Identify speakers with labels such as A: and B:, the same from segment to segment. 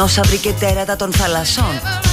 A: Δεινόσα βρήκε τέρατα των θαλασσών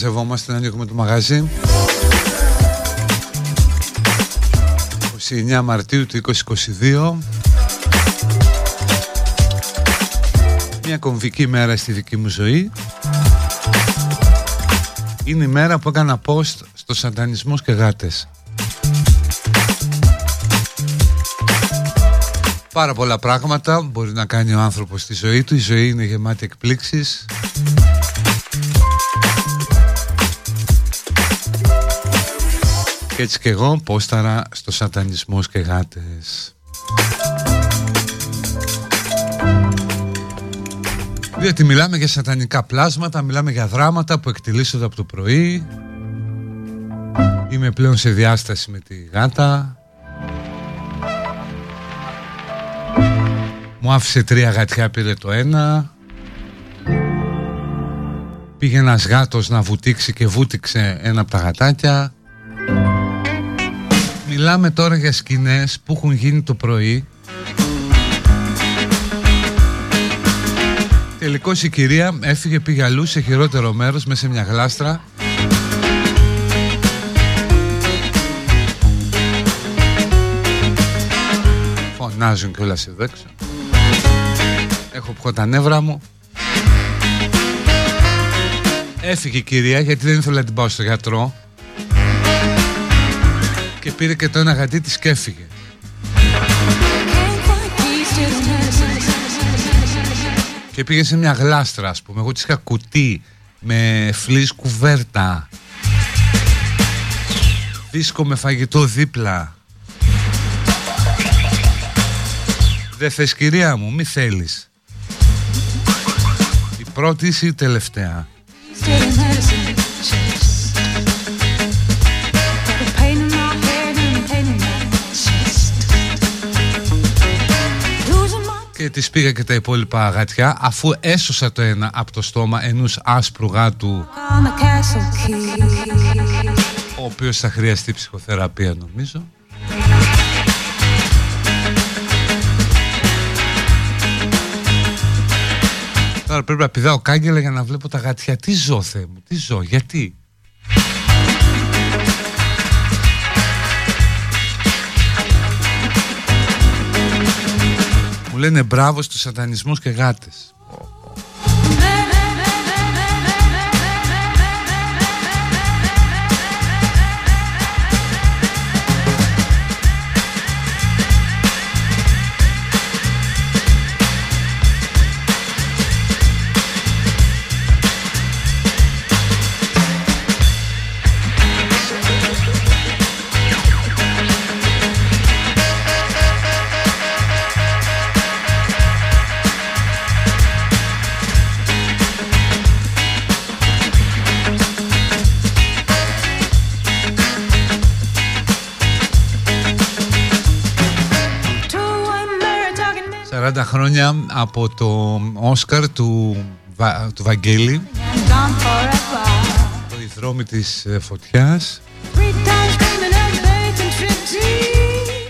B: μαζευόμαστε να ανοίγουμε το μαγαζί. 29 Μαρτίου του 2022 Μια κομβική μέρα στη δική μου ζωή. Είναι η μέρα που έκανα post στο σαντανισμός και γάτες. Πάρα πολλά πράγματα μπορεί να κάνει ο άνθρωπος στη ζωή του. Η ζωή είναι γεμάτη εκπλήξεις Και έτσι και εγώ πόσταρα στο σατανισμός και γάτες. Διότι μιλάμε για σατανικά πλάσματα, μιλάμε για δράματα που εκτελήσονται από το πρωί. Είμαι πλέον σε διάσταση με τη γάτα. Μου άφησε τρία γατιά, πήρε το ένα. Πήγε ένας γάτος να βουτήξει και βούτυξε ένα από τα γατάκια. Μιλάμε τώρα για σκηνές που έχουν γίνει το πρωί. Τελικώς η κυρία έφυγε πήγε αλλού σε χειρότερο μέρος μέσα σε μια γλάστρα. Φωνάζουν κιόλας εδώ έξω. Έχω πιω τα νεύρα μου. Έφυγε η κυρία γιατί δεν ήθελα να την πάω στο γιατρό. και πήρε και το ένα γατί της και έφυγε. Και πήγε σε μια γλάστρα, ας πούμε. Εγώ της είχα κουτί με φλής κουβέρτα. Δίσκο με φαγητό δίπλα. Δεν θες κυρία μου, μη θέλεις. Η πρώτη ή η τελευταία. Και της πήγα και τα υπόλοιπα αγάτια αφού έσωσα το ένα από το στόμα ενός άσπρου γάτου ο οποίος θα χρειαστεί ψυχοθεραπεία νομίζω Τώρα πρέπει να πηδάω κάγκελα για να βλέπω τα γάτια. Τι ζω, Θεέ μου, τι ζω, γιατί; Μου λένε μπράβο στους σατανισμούς και γάτες. Χρόνια από το Όσκαρ του, του Βαγγέλη. Το δρόμοι της ε, φωτιάς.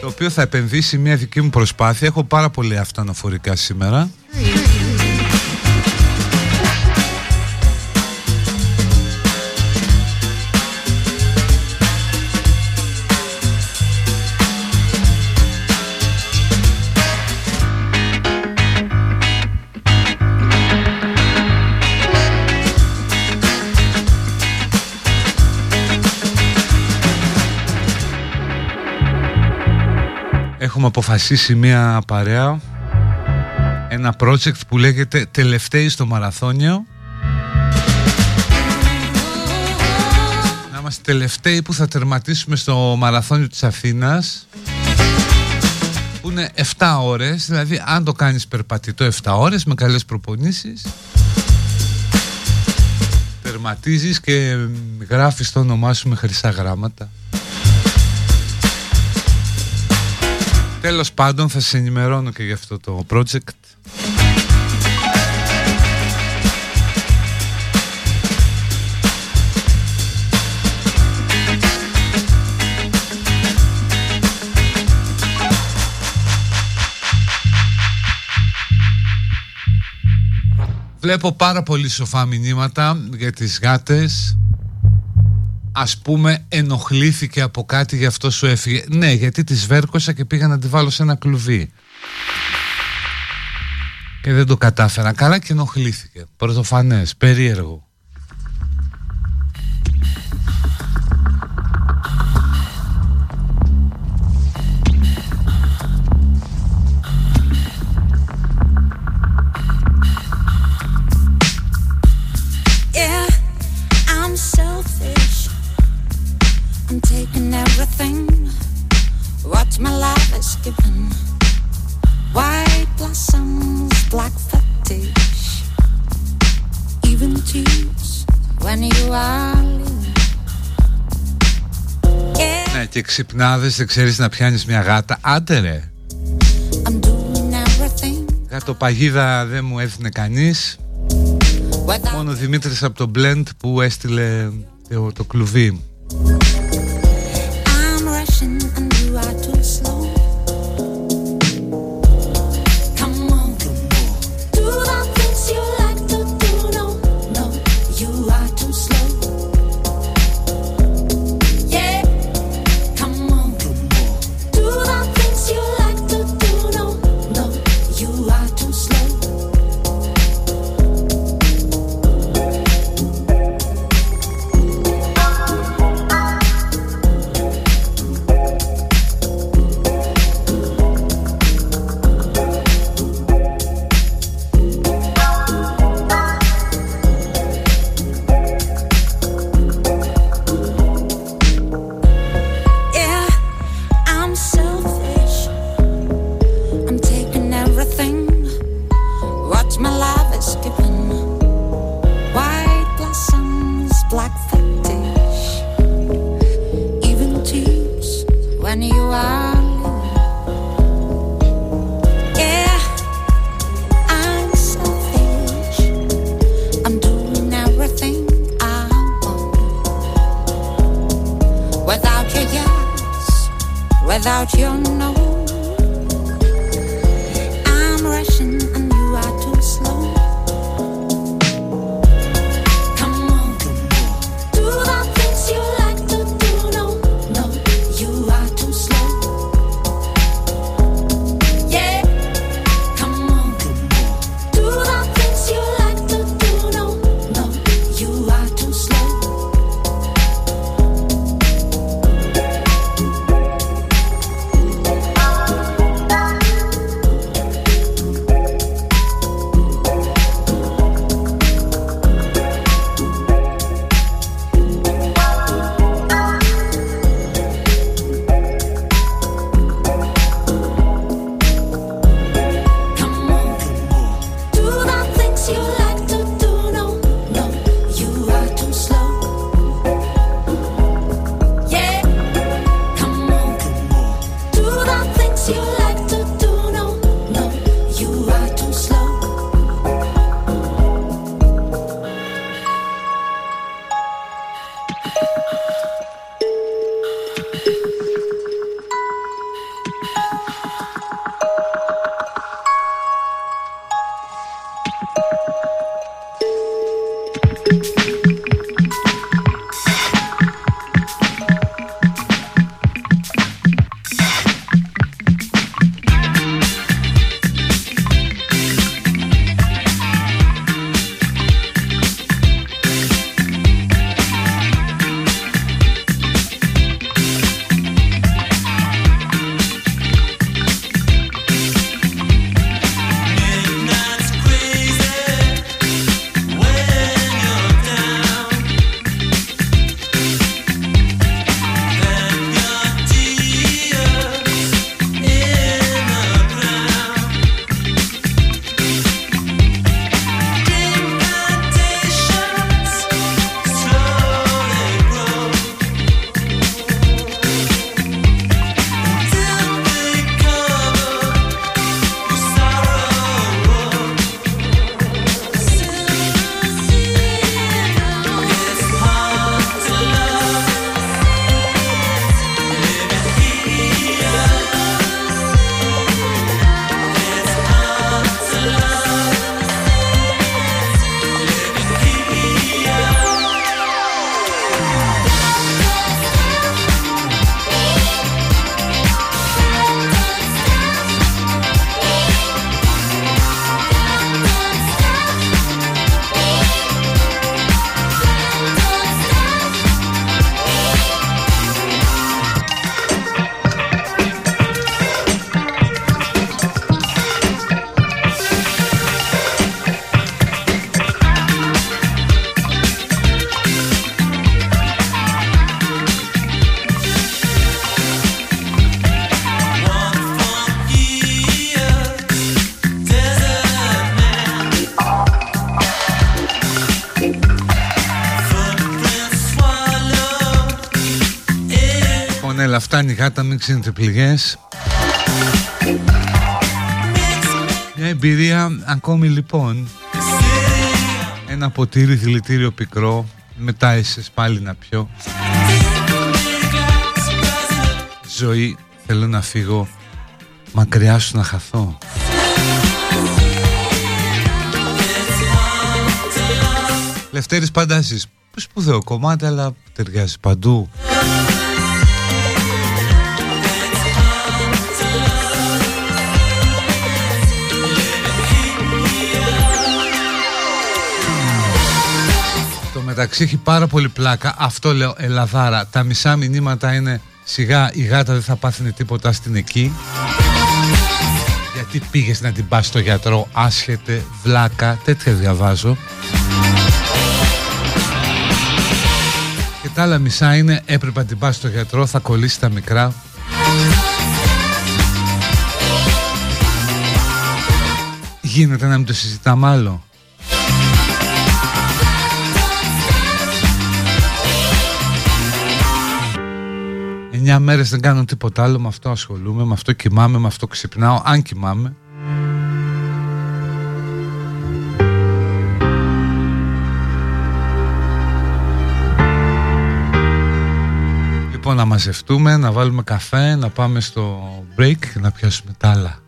B: Το οποίο θα επενδύσει μια δική μου προσπάθεια. Έχω πάρα πολύ αυτοαναφορικά σήμερα έχουμε αποφασίσει μια παρέα. Ένα project που λέγεται Τελευταίοι στο Μαραθώνιο Να είμαστε τελευταίοι που θα τερματίσουμε στο Μαραθώνιο της Αθήνας. Που είναι 7 ώρες δηλαδή αν το κάνεις περπατητό 7 ώρες με καλές προπονήσεις τερματίζεις και γράφεις το όνομά σου με χρυσά γράμματα Τέλος πάντων θα σε ενημερώνω και για αυτό το project. Βλέπω πάρα πολύ σοφά μηνύματα για τις γάτες ας πούμε ενοχλήθηκε από κάτι γι' αυτό σου έφυγε. Ναι, γιατί τη βέρκωσα και πήγα να τη βάλω σε ένα κλουβί. Και δεν το κατάφερα. Καλά και ενοχλήθηκε. Πρωτοφανές, περίεργο. Ξυπνάδες δεν ξέρεις να πιάνεις μια γάτα. Άντε ρε. Γατοπαγίδα δεν μου έδινε κανείς. Μόνο ο Δημήτρης από το Blend που έστειλε το, το κλουβί. Φτάνει γάτα, μην ξύνετε πληγές. Μια εμπειρία ακόμη λοιπόν. Ένα ποτήρι δηλητήριο πικρό, μετά είσαι πάλι να πιω. Ζωή, θέλω να φύγω, μακριά σου να χαθώ. Λευτέρης Παντάσης, σπουδαίο κομμάτι αλλά ταιριάζει παντού. Μεταξύ έχει πάρα πολύ πλάκα. Αυτό λέω Ελαδάρα. Τα μισά μηνύματα είναι σιγά η γάτα δεν θα πάθει τίποτα στην εκεί. Γιατί πήγες να την πας στο γιατρό άσχετε, βλάκα, τέτοια διαβάζω. Και τα άλλα μισά είναι έπρεπε να την πας στο γιατρό, θα κολλήσει τα μικρά. Γίνεται να μην το συζητάμε άλλο. Εννιά μέρες δεν κάνω τίποτα άλλο, με αυτό ασχολούμαι, με αυτό κοιμάμαι, με αυτό ξυπνάω, αν κοιμάμαι.
C: Λοιπόν, να μαζευτούμε, να βάλουμε καφέ, να πάμε στο break και να πιάσουμε τα άλλα.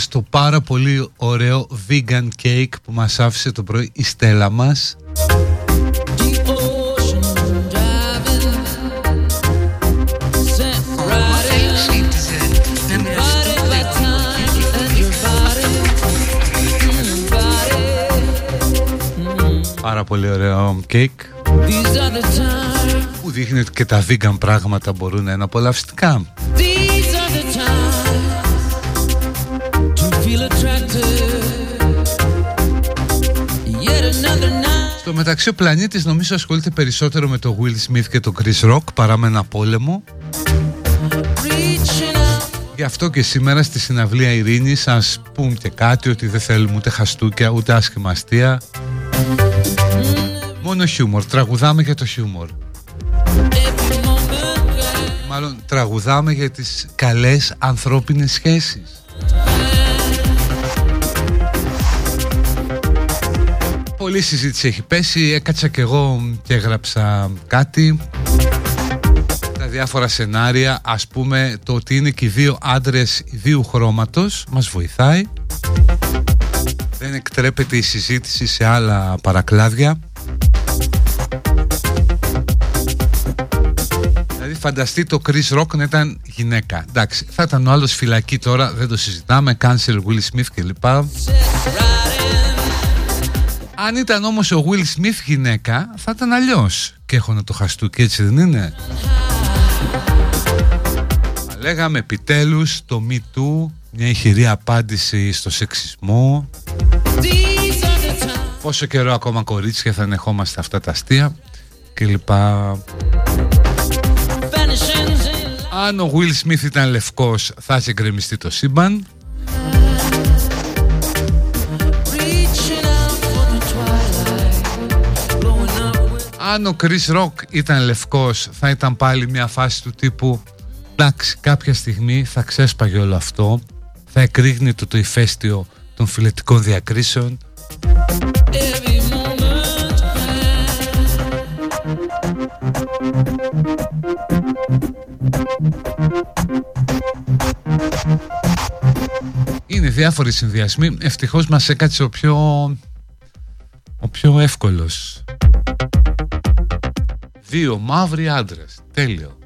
B: Και τρώγοντας το πάρα πολύ ωραίο vegan cake που μας άφησε το πρωί η Στέλλα μας Πάρα πολύ ωραίο κέικ που δείχνει ότι και τα vegan πράγματα μπορούν να είναι απολαυστικά. Μεταξύ ο πλανήτης νομίζω ασχολείται περισσότερο με το Will Smith και το Chris Rock παρά με ένα πόλεμο. Γι' αυτό και σήμερα στη συναυλία Ειρήνης σας πούμε και κάτι ότι δεν θέλουμε ούτε χαστούκια ούτε άσχημα αστεία. Μόνο χιούμορ, τραγουδάμε για το χιούμορ. Μάλλον τραγουδάμε για τις καλές ανθρώπινες σχέσεις. Πολύ συζήτηση έχει πέσει, έκατσα και εγώ και έγραψα κάτι. Τα διάφορα σενάρια ας πούμε το ότι είναι και οι δύο άντρες ιδίου χρώματος μας βοηθάει. Δεν εκτρέπεται η συζήτηση σε άλλα παρακλάδια. Δηλαδή φανταστεί το Chris Rock να ήταν γυναίκα. Εντάξει θα ήταν ο άλλος φυλακή τώρα δεν το συζητάμε. Cancel Will Smith κλπ Αν ήταν όμως ο Will Smith γυναίκα θα ήταν αλλιώς. Και έχω να το χαστούκι έτσι δεν είναι. Λέγαμε επιτέλους το Me Too μια ηχηρή απάντηση στο σεξισμό. Πόσο καιρό ακόμα κορίτσια θα ενεχόμαστε αυτά τα αστεία και λοιπά. Αν ο Will Smith ήταν λευκός θα είχε γκρεμιστεί το σύμπαν Αν ο Chris Rock ήταν λευκός θα ήταν πάλι μια φάση του τύπου εντάξει κάποια στιγμή θα ξέσπαγε όλο αυτό θα εκρήγνει το το ηφαίστειο των φιλετικών διακρίσεων είναι διάφοροι συνδυασμοί. Ευτυχώς μας έκατσε ο πιο ο πιο εύκολος δύο μαύροι άντρες τέλειο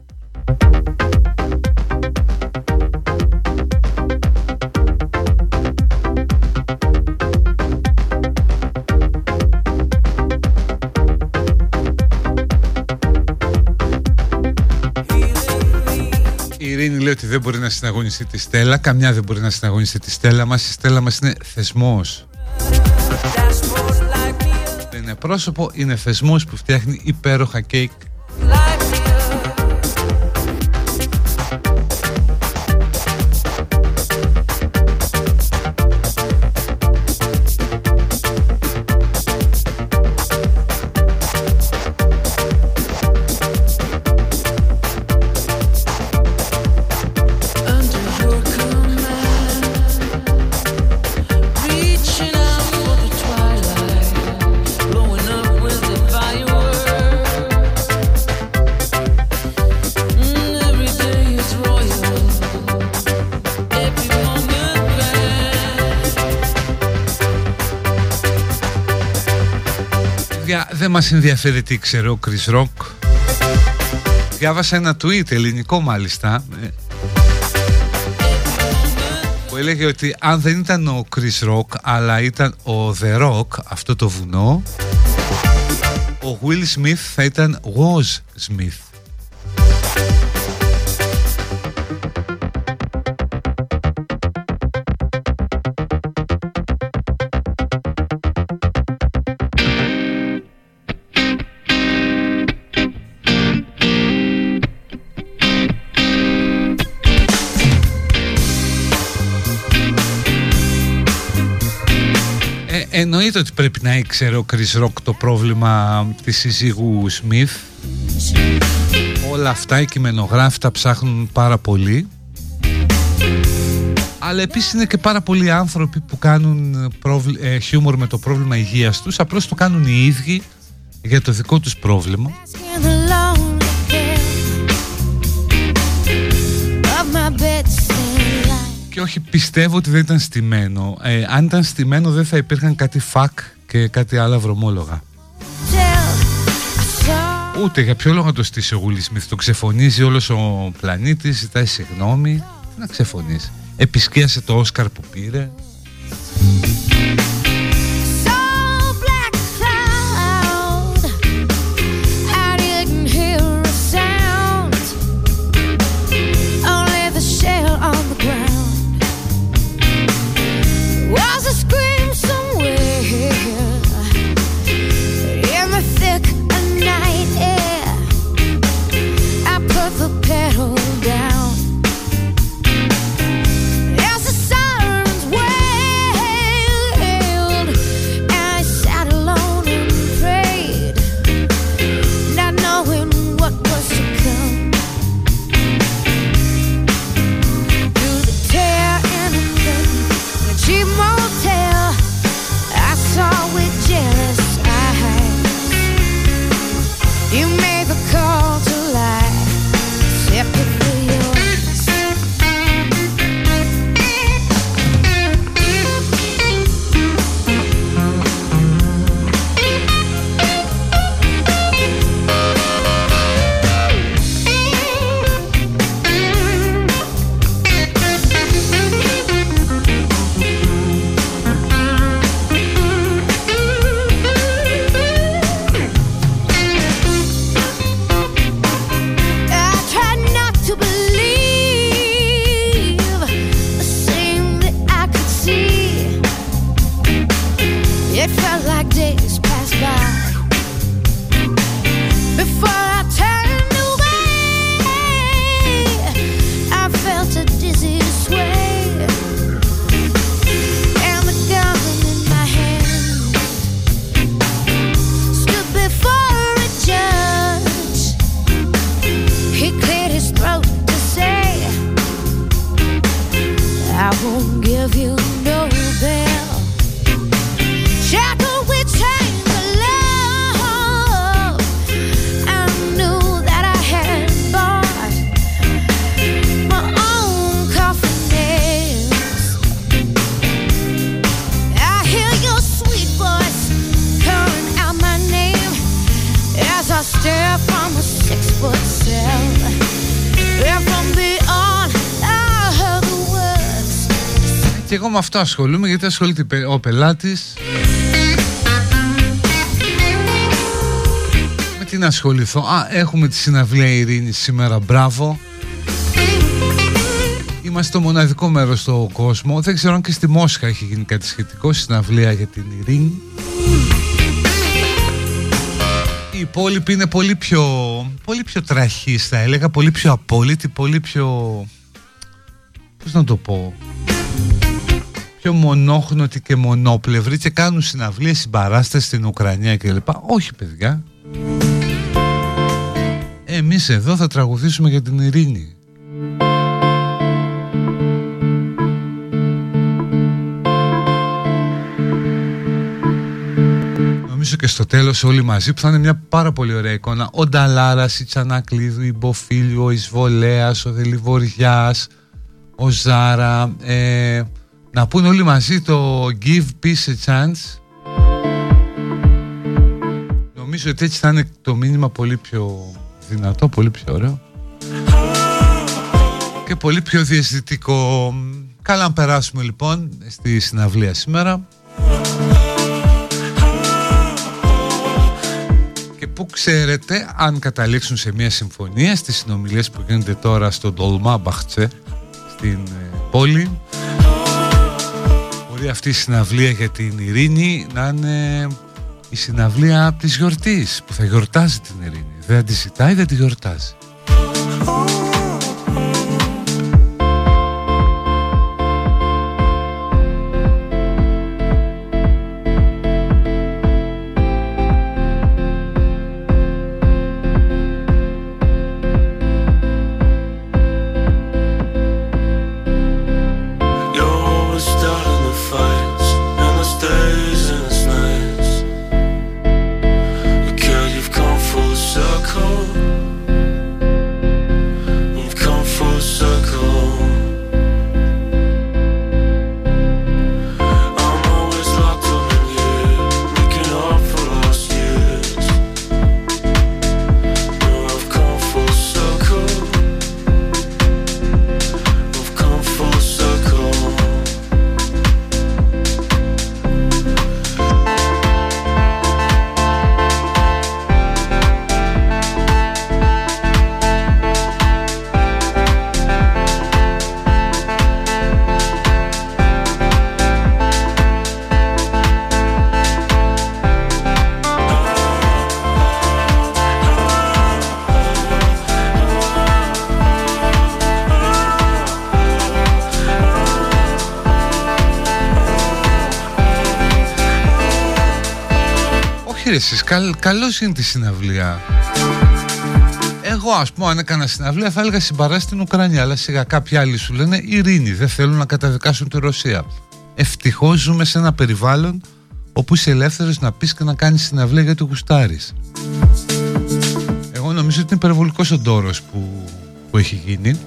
B: Ειρήνη λέει ότι δεν μπορεί να συναγωνιστεί τη Στέλλα. Καμιά δεν μπορεί να συναγωνιστεί τη Στέλλα μας. Η Στέλλα μας είναι θεσμός. Δεν είναι πρόσωπο, είναι θεσμός που φτιάχνει υπέροχα κέικ μας ενδιαφέρει τι ξέρω ο Chris Rock. Διάβασα ένα tweet ελληνικό μάλιστα ε, που έλεγε ότι αν δεν ήταν ο Chris Rock αλλά ήταν ο The Rock αυτό το βουνό ο Will Smith θα ήταν Was Smith Εννοείται ότι πρέπει να ήξερε ο Chris Rock το πρόβλημα της συζύγου Smith. Όλα αυτά οι κειμενογράφοι τα ψάχνουν πάρα πολύ. Αλλά επίσης είναι και πάρα πολλοί άνθρωποι που κάνουν ε, χιούμορ με το πρόβλημα υγείας τους. Απλώς το κάνουν οι ίδιοι για το δικό τους πρόβλημα και όχι πιστεύω ότι δεν ήταν στημένο. Ε, αν ήταν στημένο δεν θα υπήρχαν κάτι φακ και κάτι άλλα βρωμόλογα. Ούτε για ποιο λόγο το στήσει ο Γουλισμίθ. Το ξεφωνίζει όλος ο πλανήτης, ζητάει συγγνώμη. Τι να ξεφωνήσει. Επισκίασε το Όσκαρ που πήρε. Με αυτό ασχολούμαι γιατί ασχολείται ο πελάτης. Με τι να ασχοληθώ; Α, έχουμε τη συναυλία Ειρήνη σήμερα, μπράβο. Είμαστε το μοναδικό μέρος στο κόσμο. Δεν ξέρω αν και στη Μόσχα έχει γίνει κάτι σχετικό Συναυλία για την Ειρήνη. Η υπόλοιπη είναι πολύ πιο Πολύ πιο τραχή θα έλεγα. Πολύ πιο απόλυτη Πολύ πιο Πώς να το πω πιο μονόχνοτη και μονόπλευρη και κάνουν συναυλίες συμπαράσταση στην Ουκρανία κλπ. Όχι παιδιά. Εμείς εδώ θα τραγουδήσουμε για την ειρήνη. Νομίζω και στο τέλος όλοι μαζί που θα είναι μια πάρα πολύ ωραία εικόνα. Ο Νταλάρας, η Τσανακλείδου, η Μποφίλου, ο Ισβολέας, ο Δελιβοριάς, ο Ζάρα, ε, να πούνε όλοι μαζί το Give Peace a Chance Νομίζω ότι έτσι θα είναι το μήνυμα πολύ πιο δυνατό, πολύ πιο ωραίο και πολύ πιο διαισθητικό. Καλά να περάσουμε λοιπόν στη συναυλία σήμερα. Και που ξέρετε αν καταλήξουν σε μια συμφωνία στις συνομιλίες που γίνονται τώρα στο Ντολμάμπαχτσε στην ε, πόλη αυτή η συναυλία για την ειρήνη να είναι η συναυλία της γιορτής που θα γιορτάζει την ειρήνη. Δεν τη ζητάει, δεν τη γιορτάζει. Εσείς, καλ, καλώς είναι τη συναυλία. Εγώ ας πούμε αν έκανα συναυλία θα έλεγα συμπαρά στην Ουκρανία αλλά σιγά κάποιοι άλλοι σου λένε ειρήνη δεν θέλουν να καταδικάσουν τη Ρωσία ευτυχώς ζούμε σε ένα περιβάλλον όπου είσαι ελεύθερος να πεις και να κάνεις συναυλία γιατί γουστάρεις. Εγώ νομίζω ότι είναι υπερβολικός ο ντόρος που, που έχει γίνει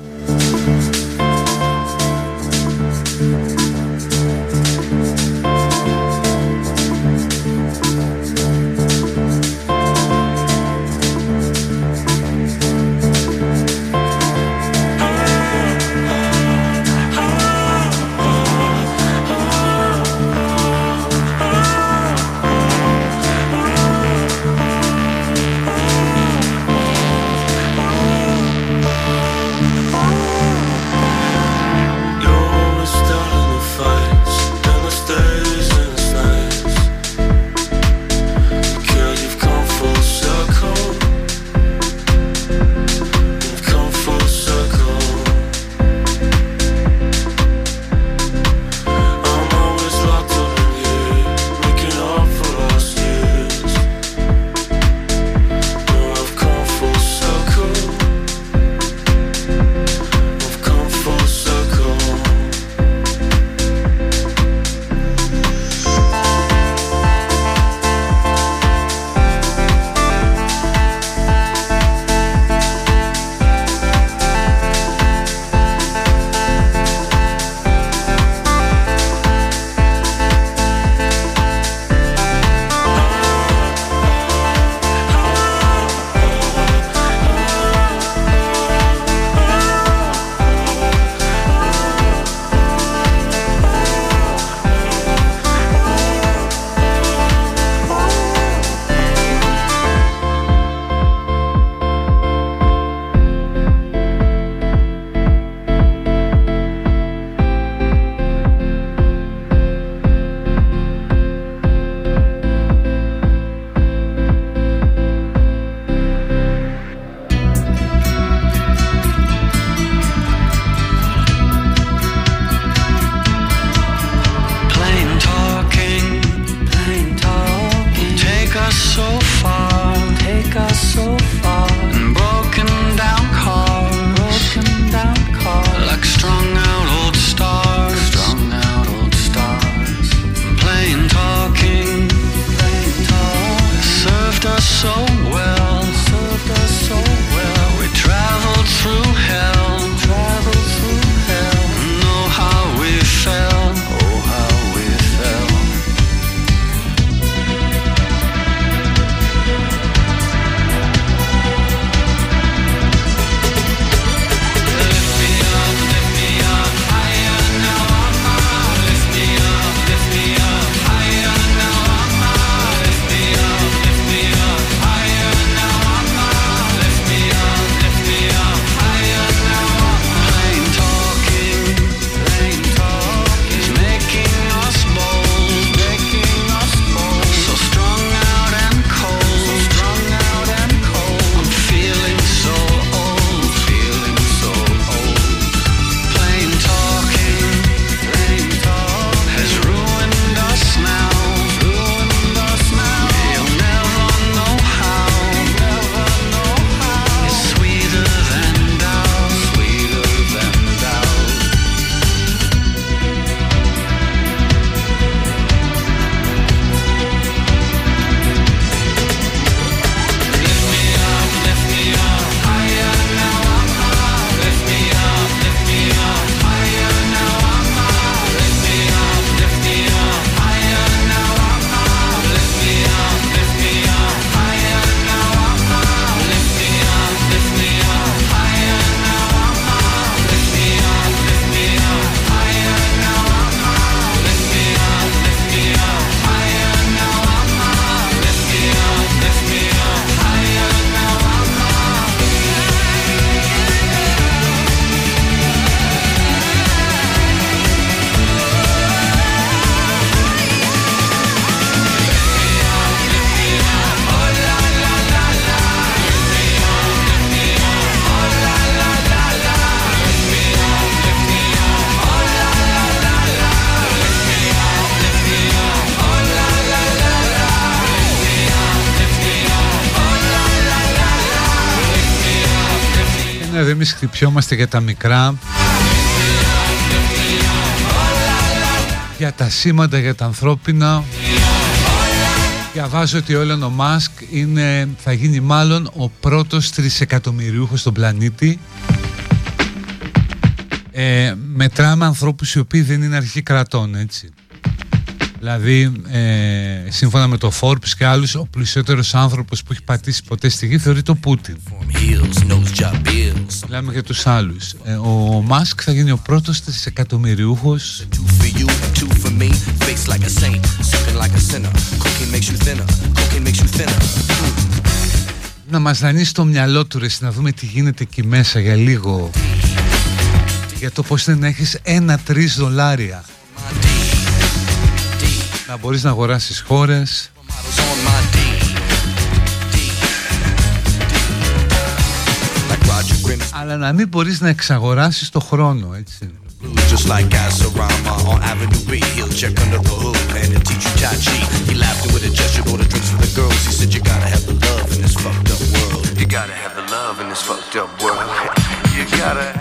D: δηλαδή εμείς χτυπιόμαστε για τα μικρά. Για τα σήματα, για τα ανθρώπινα. Διαβάζω ότι ο Έλλον Μάσκ είναι, θα γίνει μάλλον ο πρώτος τρισεκατομμυριούχος στον πλανήτη. Ε, μετράμε ανθρώπους οι οποίοι δεν είναι αρχικοί κρατών έτσι. Δηλαδή, ε, σύμφωνα με το Forbes και άλλους, ο πλουσιότερος άνθρωπος που έχει πατήσει ποτέ στη γη θεωρεί το Πούτιν. Μιλάμε για τους άλλους. Ε, ο Μάσκ θα γίνει ο πρώτος τρισεκατομμυριούχος. Να μας δανείσει το μυαλό του ρε, να δούμε τι γίνεται εκεί μέσα για λίγο. Για το πως είναι να έχεις ένα τρεις δολάρια. Να μπορείς να αγοράσεις χώρες αλλά να μην μπορείς να εξαγοράσεις το χρόνο έτσι Just like Gasorama on Avenue B He'll check under the hood and he'll teach you Tai Chi He laughed with a gesture, ordered drinks for the girls He said you gotta have the love in this fucked up world You gotta have the love in this fucked up world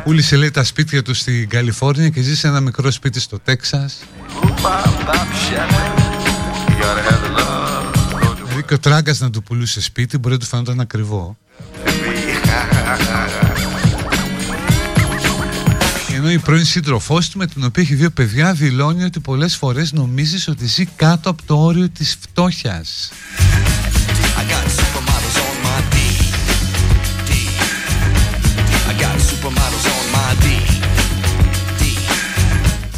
D: Πούλησε λέει τα σπίτια του στην Καλιφόρνια και ζήσε ένα μικρό σπίτι στο Τέξας Δηλαδή και ο Τράγκας να του πουλούσε σπίτι μπορεί να του φανόταν ακριβό Ενώ η πρώην σύντροφός του με την οποία έχει δύο παιδιά δηλώνει ότι πολλές φορές νομίζεις ότι ζει κάτω από το όριο της φτώχειας.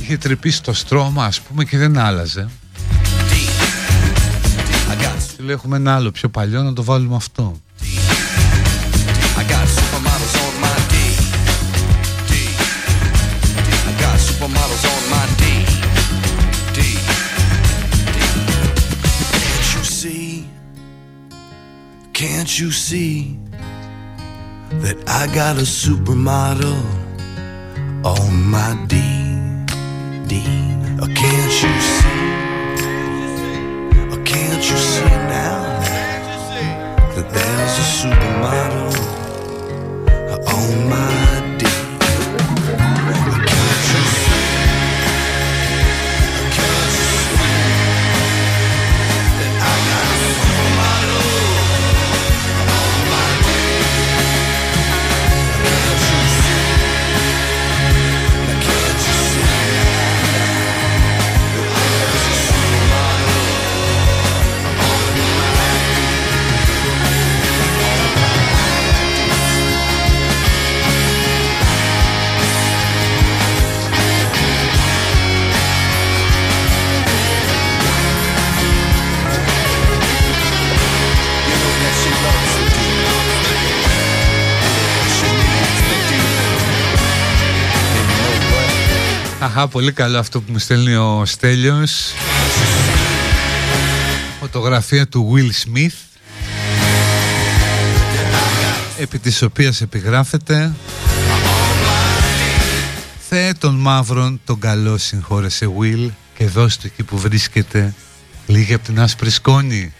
D: Είχε τρυπήσει το στρώμα ας πούμε και δεν άλλαζε. Και λέει έχουμε ένα άλλο πιο παλιό να το βάλουμε αυτό Can't you see that I got a supermodel on my D? Or uh, can't you see? Or can't you see now that there's a supermodel uh, on my Αχα, πολύ καλό αυτό που μου στέλνει ο Στέλιος. Φωτογραφία του Will Smith Επί της οποίας επιγράφεται. Θεέ των μαύρων τον καλό συγχώρεσε Will Και δώσ' του εκεί που βρίσκεται. Λίγη από την άσπρη σκόνη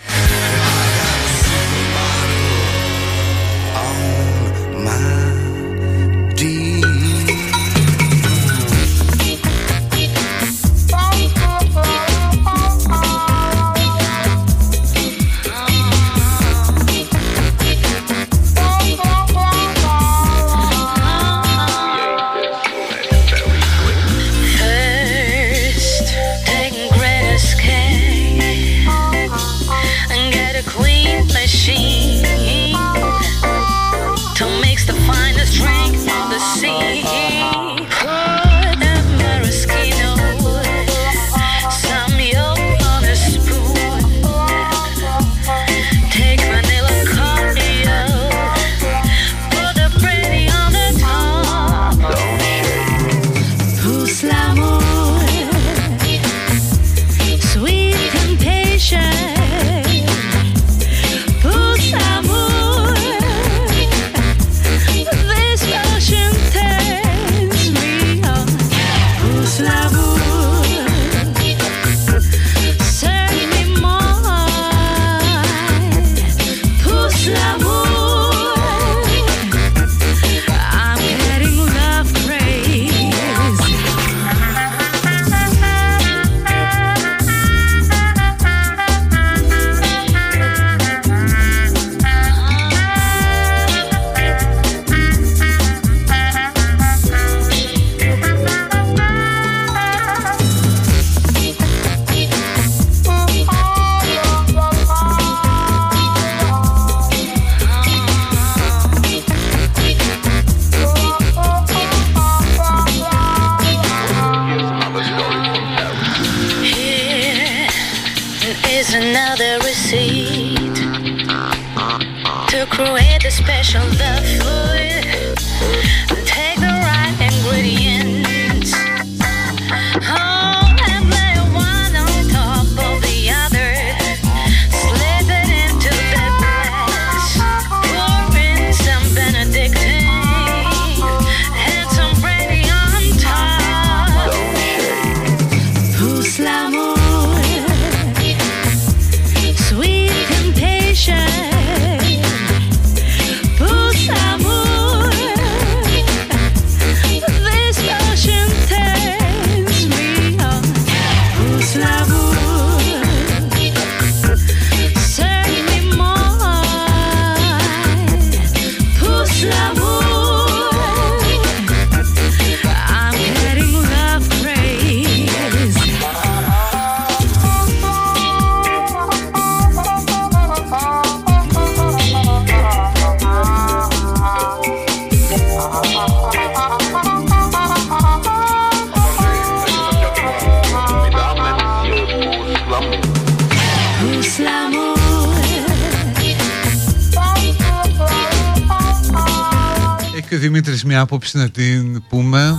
B: άποψη να την πούμε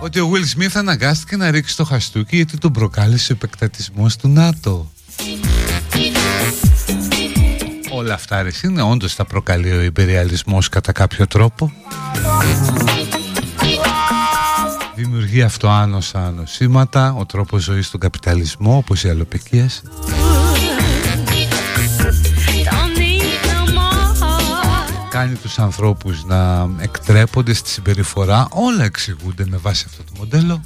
B: ότι ο Will Smith αναγκάστηκε να ρίξει το χαστούκι γιατί τον προκάλεσε ο επεκτατισμός του ΝΑΤΟ. Όλα αυτά ρε, είναι όντως τα προκαλεί ο υπεριαλισμός κατά κάποιο τρόπο. Δημιουργεί αυτό άνοσα νοσήματα, ο τρόπος ζωής στον καπιταλισμό όπως οι αλλοπικίες. Κάνει τους ανθρώπους να εκτρέπονται στη συμπεριφορά όλα εξηγούνται με βάση αυτό το μοντέλο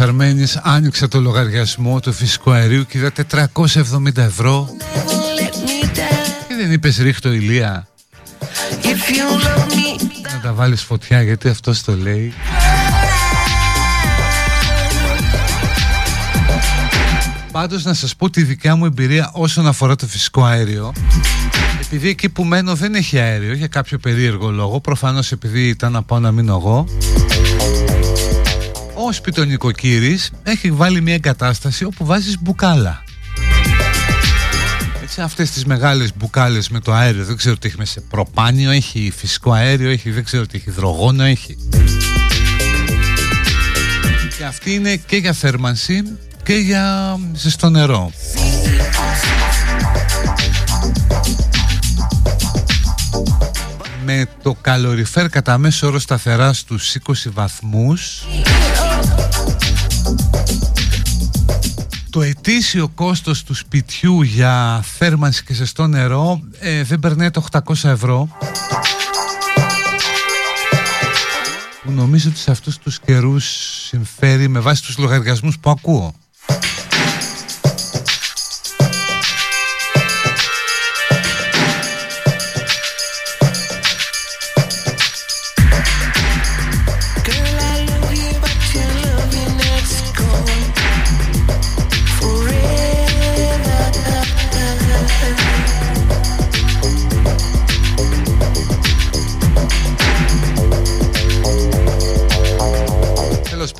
B: Αρμένης άνοιξε το λογαριασμό του φυσικού αερίου και είδα 470 ευρώ. Και δεν είπες ρίχτω ηλία να τα βάλεις φωτιά γιατί αυτός το λέει. Πάντως να σας πω τη δικιά μου εμπειρία όσον αφορά το φυσικό αέριο. Επειδή εκεί που μένω δεν έχει αέριο για κάποιο περίεργο λόγο προφανώς επειδή ήταν να πάω να μείνω εγώ ο σπιτονικοκύρης έχει βάλει μια εγκατάσταση όπου βάζεις μπουκάλα. Έτσι αυτές τις μεγάλες μπουκάλες με το αέριο δεν ξέρω τι έχει μέσα προπάνιο, έχει φυσικό αέριο, έχει, δεν ξέρω τι έχει υδρογόνο, έχει. Και αυτή είναι και για θέρμανση και για ζεστό νερό. με το καλοριφέρ κατά μέσο όρο σταθερά στους 20 βαθμούς το ετήσιο κόστος του σπιτιού για θέρμανση και ζεστό νερό ε, δεν περνάει το 800 ευρώ που νομίζω ότι σε αυτούς τους καιρούς συμφέρει με βάση τους λογαριασμούς που ακούω.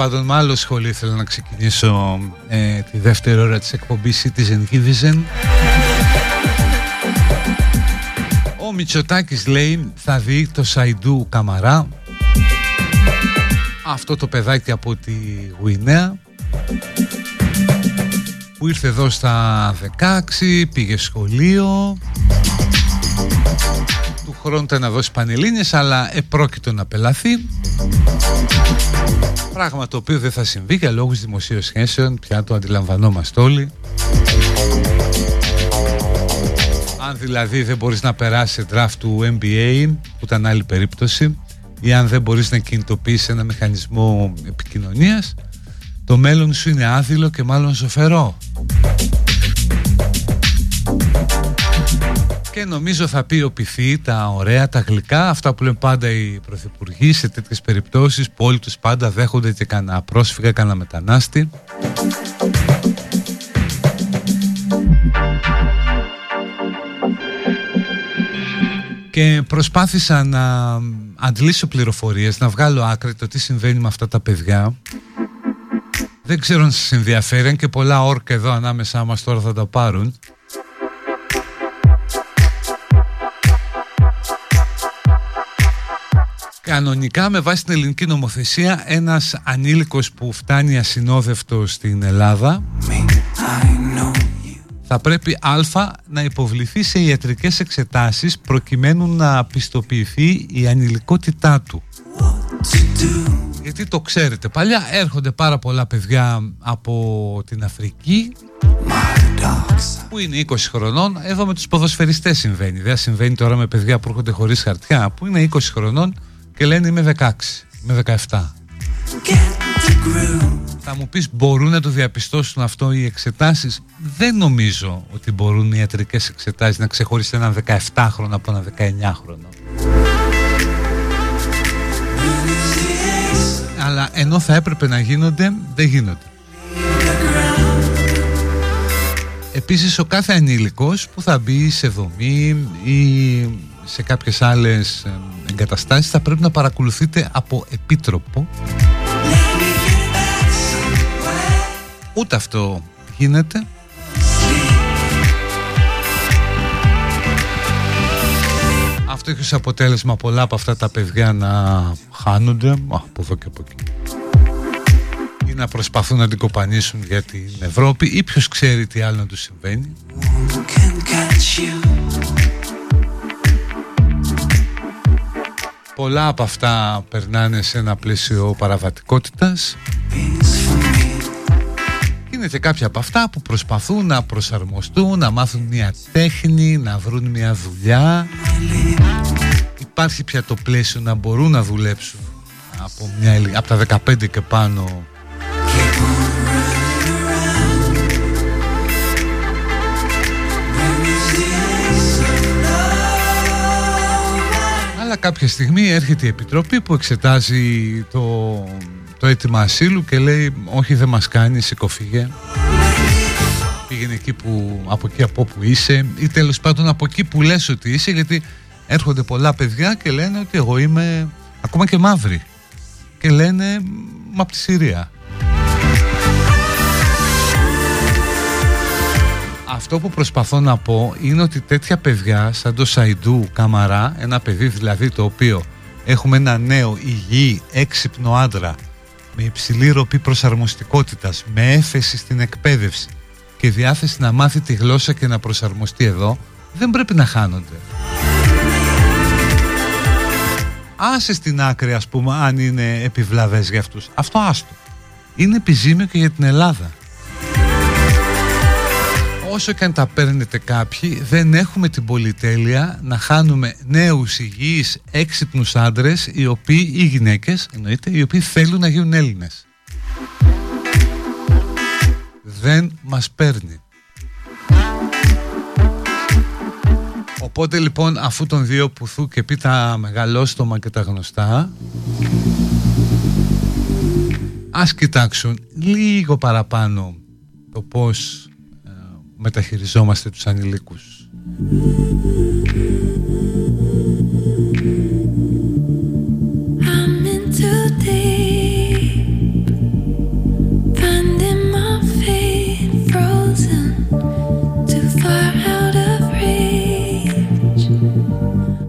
B: Πάντων με άλλο σχολείο ήθελα να ξεκινήσω ε, τη δεύτερη ώρα της εκπομπής Citizen Citizen. Ο Μητσοτάκης λέει θα δει το Σαϊντού Καμαρά αυτό το παιδάκι από τη Γουινέα που ήρθε εδώ στα 16, πήγε σχολείο του χρόνου ήταν να δώσει πανελλήνιες αλλά επρόκειτο να πελαθεί Πράγμα το οποίο δεν θα συμβεί για λόγους δημοσίων σχέσεων, πια το αντιλαμβανόμαστε όλοι. Αν δηλαδή δεν μπορείς να περάσει draft του NBA, που ήταν άλλη περίπτωση, ή αν δεν μπορείς να κινητοποιήσεις ένα μηχανισμό επικοινωνίας, το μέλλον σου είναι άδειλο και μάλλον ζωφερό. Και νομίζω θα ποιοποιηθεί τα ωραία, τα γλυκά, αυτά που λένε πάντα οι πρωθυπουργοί σε τέτοιες περιπτώσεις που όλοι τους πάντα δέχονται και κανένα πρόσφυγα, κανένα μετανάστη. Και προσπάθησα να αντλήσω πληροφορίες, να βγάλω άκρη το τι συμβαίνει με αυτά τα παιδιά. Δεν ξέρω αν σας ενδιαφέρει, αν και πολλά όρκα εδώ ανάμεσά μας τώρα θα τα πάρουν. Κανονικά με βάση την ελληνική νομοθεσία ένας ανήλικος που φτάνει ασυνόδευτο στην Ελλάδα θα πρέπει α να υποβληθεί σε ιατρικές εξετάσεις προκειμένου να πιστοποιηθεί η ανηλικότητά του. Γιατί το ξέρετε, παλιά έρχονται πάρα πολλά παιδιά από την Αφρική που είναι 20 χρονών. Εδώ με τους ποδοσφαιριστές συμβαίνει. Δεν συμβαίνει τώρα με παιδιά που έρχονται χωρίς χαρτιά που είναι 20 χρονών και λένε είμαι 16, είμαι 17. Θα μου πεις μπορούν να το διαπιστώσουν αυτό οι εξετάσεις; Δεν νομίζω ότι μπορούν οι ιατρικές εξετάσεις να ξεχωρίσουν έναν 17χρονο από έναν 19χρονο Αλλά ενώ θα έπρεπε να γίνονται δεν γίνονται Επίσης ο κάθε ανήλικος που θα μπει σε δομή ή σε κάποιες άλλες εγκαταστάσεις θα πρέπει να παρακολουθείτε από επίτροπο. Ούτε αυτό γίνεται. Αυτό έχει ως αποτέλεσμα πολλά από αυτά τα παιδιά να χάνονται. Από εδώ και από εκεί. Ή να προσπαθούν να την κοπανίσουν για την Ευρώπη ή ποιος ξέρει τι άλλο να τους συμβαίνει Πολλά από αυτά περνάνε σε ένα πλαίσιο παραβατικότητας. Είναι και κάποια από αυτά που προσπαθούν να προσαρμοστούν, να μάθουν μια τέχνη, να βρουν μια δουλειά. Υπάρχει πια το πλαίσιο να μπορούν να δουλέψουν από, μια, από τα 15 και πάνω Αλλά κάποια στιγμή έρχεται η Επιτροπή που εξετάζει το, το αίτημα ασύλου και λέει όχι δεν μας κάνει, σηκωφίγε. Πήγαινε εκεί που, από εκεί από όπου είσαι ή τέλος πάντων από εκεί που λες ότι είσαι γιατί έρχονται πολλά παιδιά και λένε ότι εγώ είμαι ακόμα και μαύρη και λένε μα από τη Συρία. Αυτό που προσπαθώ να πω είναι ότι τέτοια παιδιά σαν το Σαϊντού Καμαρά, ένα παιδί δηλαδή το οποίο έχουμε ένα νέο υγιή έξυπνο άντρα με υψηλή ροπή προσαρμοστικότητας, με έφεση στην εκπαίδευση και διάθεση να μάθει τη γλώσσα και να προσαρμοστεί εδώ, δεν πρέπει να χάνονται. Άσε στην άκρη ας πούμε αν είναι επιβλαβές για αυτούς. Αυτό άστο. Είναι επιζήμιο και για την Ελλάδα όσο και αν τα παίρνετε κάποιοι δεν έχουμε την πολυτέλεια να χάνουμε νέους υγιείς έξυπνους άντρες οι οποίοι, οι γυναίκες εννοείται, οι οποίοι θέλουν να γίνουν Έλληνες. Δεν μας παίρνει. Οπότε λοιπόν αφού τον δύο πουθού και πει τα μεγαλόστομα και τα γνωστά Ας κοιτάξουν λίγο παραπάνω το πώς ε, μεταχειριζόμαστε τους ανηλίκους.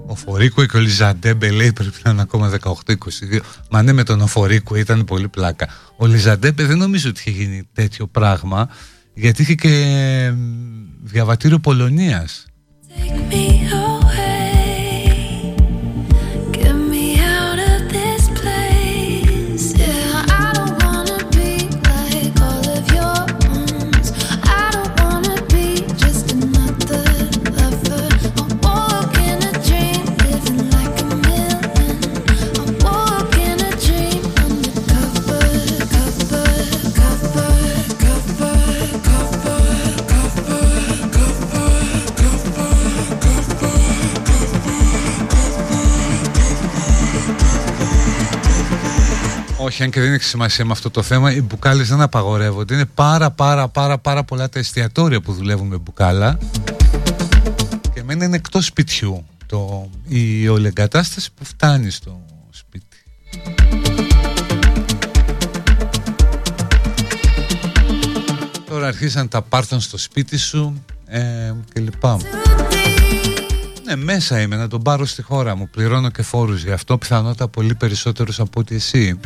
B: Οφορίκουε και Ολιζαντέμπε λέει πρέπει να είναι ακόμα 18-22. Μα ναι, με τον Οφορίκουε ήταν πολύ πλάκα. Ολιζαντέμπε δεν νομίζω ότι είχε γίνει τέτοιο πράγμα γιατί είχε και διαβατήριο Πολωνίας. Όχι, αν και δεν έχει σημασία με αυτό το θέμα, οι μπουκάλες δεν απαγορεύονται. Είναι πάρα πάρα πάρα πάρα πολλά τα εστιατόρια που δουλεύουν με μπουκάλα. Και εμένα είναι εκτός σπιτιού το, η όλη εγκατάσταση που φτάνει στο σπίτι. Τώρα αρχίσαν τα πάρτον στο σπίτι σου ε, και λοιπά. Ναι, μέσα είμαι να τον πάρω στη χώρα μου. Πληρώνω και φόρους γι' αυτό, πιθανότατα πολύ περισσότερους από ότι εσύ.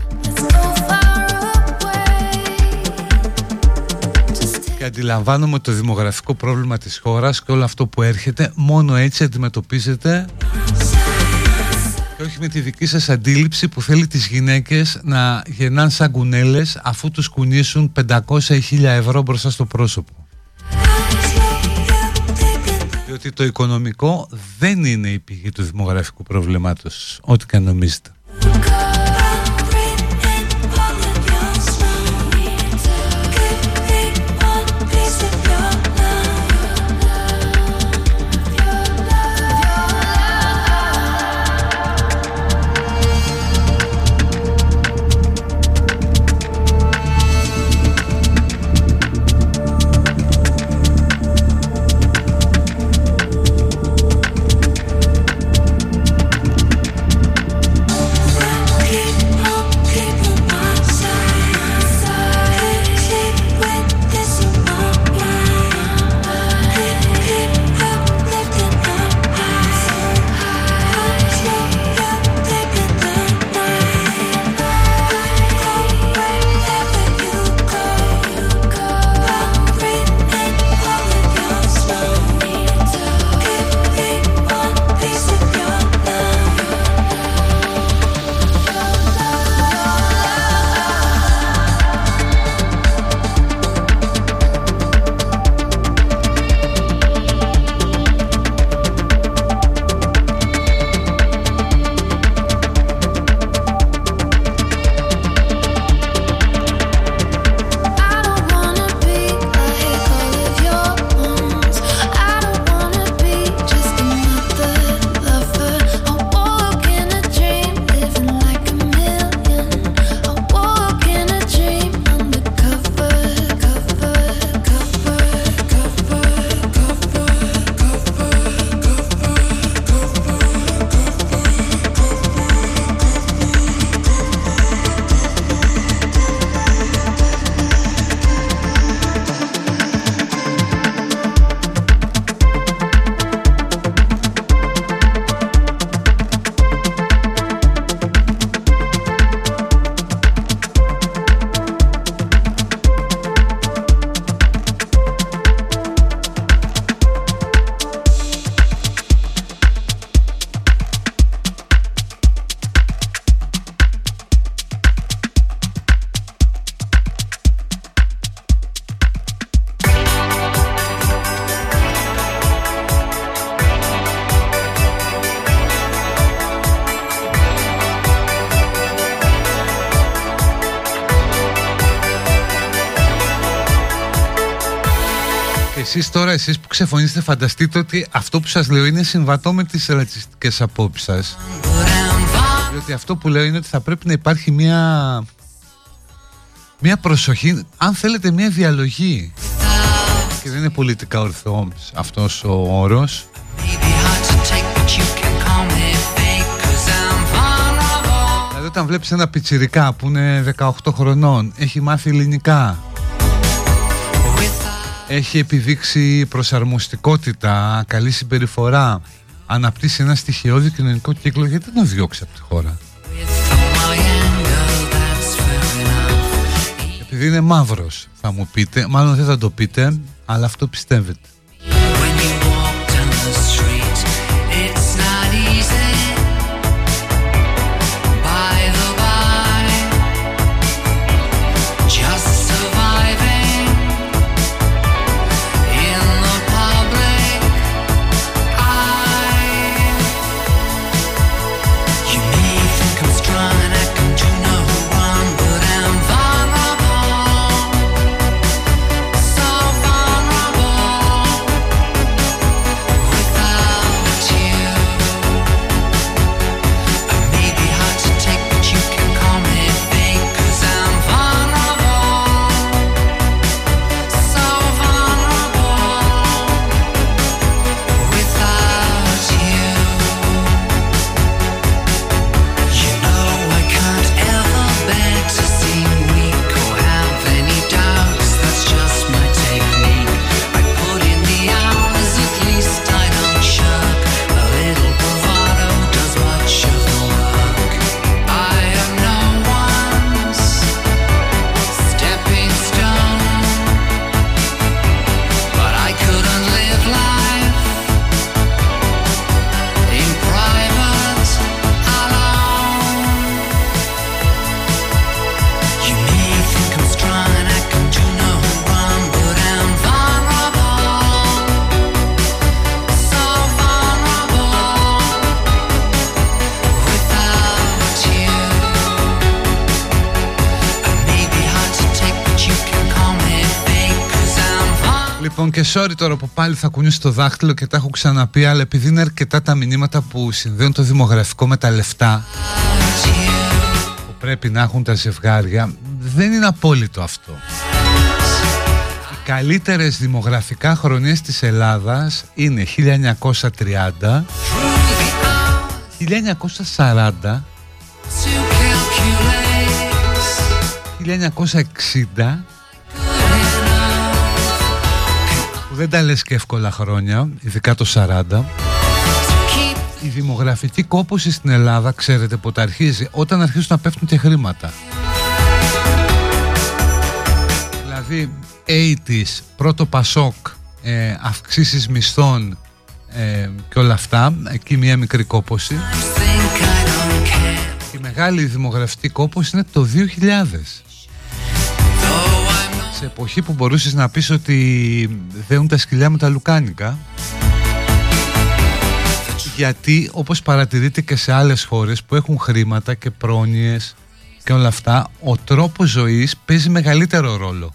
B: Και αντιλαμβάνομαι το δημογραφικό πρόβλημα της χώρας και όλο αυτό που έρχεται μόνο έτσι αντιμετωπίζεται και όχι με τη δική σας αντίληψη που θέλει τις γυναίκες να γεννάν σαν κουνέλες αφού τους κουνήσουν 500 ή 1000 ευρώ μπροστά στο πρόσωπο. Διότι το οικονομικό δεν είναι η πηγή του δημογραφικού προβλήματος, ό,τι και νομίζετε. Εσείς τώρα, εσείς που ξεφωνήσετε φανταστείτε ότι αυτό που σας λέω είναι συμβατό με τις ρατσιστικές απόψεις σας. Διότι αυτό που λέω είναι ότι θα πρέπει να υπάρχει μια μια προσοχή, αν θέλετε μια διαλογή. Και δεν είναι πολιτικά ορθός αυτός ο όρος. Δηλαδή όταν βλέπεις ένα πιτσιρικά που είναι 18 χρονών έχει μάθει ελληνικά έχει επιδείξει προσαρμοστικότητα, καλή συμπεριφορά αναπτύσσει ένα στοιχειώδη κοινωνικό κύκλο. Γιατί δεν τον διώξει από τη χώρα; Επειδή είναι μαύρος θα μου πείτε μάλλον δεν θα το πείτε αλλά αυτό πιστεύετε sorry τώρα που πάλι θα κουνήσω το δάχτυλο και τα έχω ξαναπεί αλλά επειδή είναι αρκετά τα μηνύματα που συνδέουν το δημογραφικό με τα λεφτά που πρέπει να έχουν τα ζευγάρια δεν είναι απόλυτο αυτό. Οι καλύτερες δημογραφικά χρονιές της Ελλάδας είναι 1930 1940 1960 δεν τα λες και εύκολα χρόνια, ειδικά το 40 η δημογραφική κόπωση στην Ελλάδα, ξέρετε πότε αρχίζει, όταν αρχίζουν να πέφτουν και χρήματα. Δηλαδή, 80's, πρώτο Πασόκ, ε, αυξήσεις μισθών ε, και όλα αυτά, εκεί μια μικρή κόποση. Η μεγάλη δημογραφική κόποση είναι το 2000 σε εποχή που μπορούσες να πεις ότι δέουν τα σκυλιά με τα λουκάνικα. Γιατί όπως παρατηρείτε και σε άλλες χώρες που έχουν χρήματα και πρόνοιες και όλα αυτά ο τρόπος ζωής παίζει μεγαλύτερο ρόλο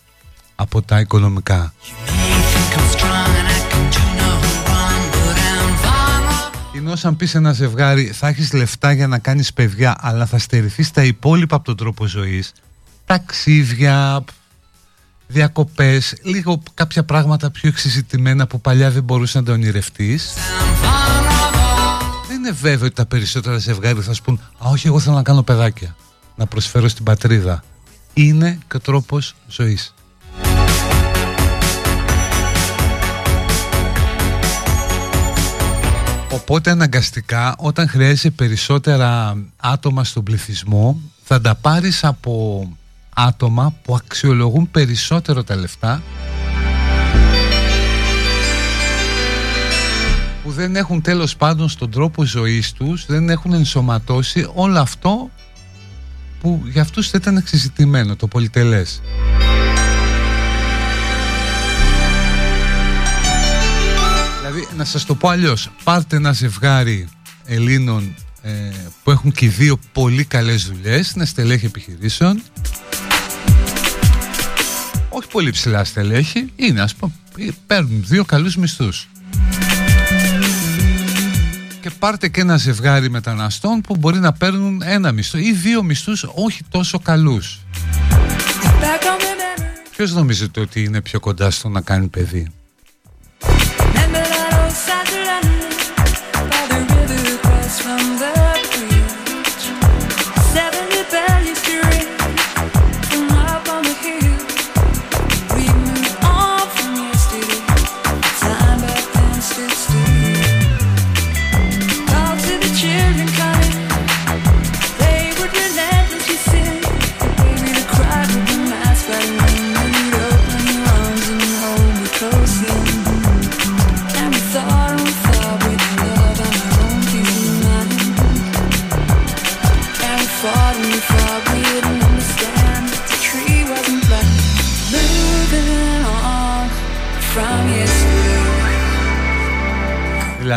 B: από τα οικονομικά. Ενώ αν πεις ένα ζευγάρι θα έχεις λεφτά για να κάνεις παιδιά αλλά θα στερηθείς τα υπόλοιπα από τον τρόπο ζωής. Ταξίδια, διακοπές, λίγο κάποια πράγματα πιο εξεζητημένα που παλιά δεν μπορούσε να το ονειρευτείς. Δεν είναι βέβαιο ότι τα περισσότερα ζευγάρια θα σου πούν «Α, όχι, εγώ θέλω να κάνω παιδάκια, να προσφέρω στην πατρίδα». Είναι και ο τρόπος ζωής. Οπότε αναγκαστικά όταν χρειάζεσαι περισσότερα άτομα στον πληθυσμό θα τα πάρεις από άτομα που αξιολογούν περισσότερο τα λεφτά που δεν έχουν τέλος πάντων στον τρόπο ζωής τους δεν έχουν ενσωματώσει όλο αυτό που για αυτούς δεν ήταν εξεζητημένο το πολυτελές. Δηλαδή να σας το πω αλλιώς πάρτε ένα ζευγάρι Ελλήνων ε, που έχουν και δύο πολύ καλές δουλειές, είναι στελέχη επιχειρήσεων όχι πολύ ψηλά στελέχη, είναι ας πούμε, παίρνουν δύο καλούς μισθούς. Και πάρτε και ένα ζευγάρι μεταναστών που μπορεί να παίρνουν ένα μισθό ή δύο μισθούς όχι τόσο καλούς. Ποιος νομίζετε ότι είναι πιο κοντά στο να κάνει παιδί;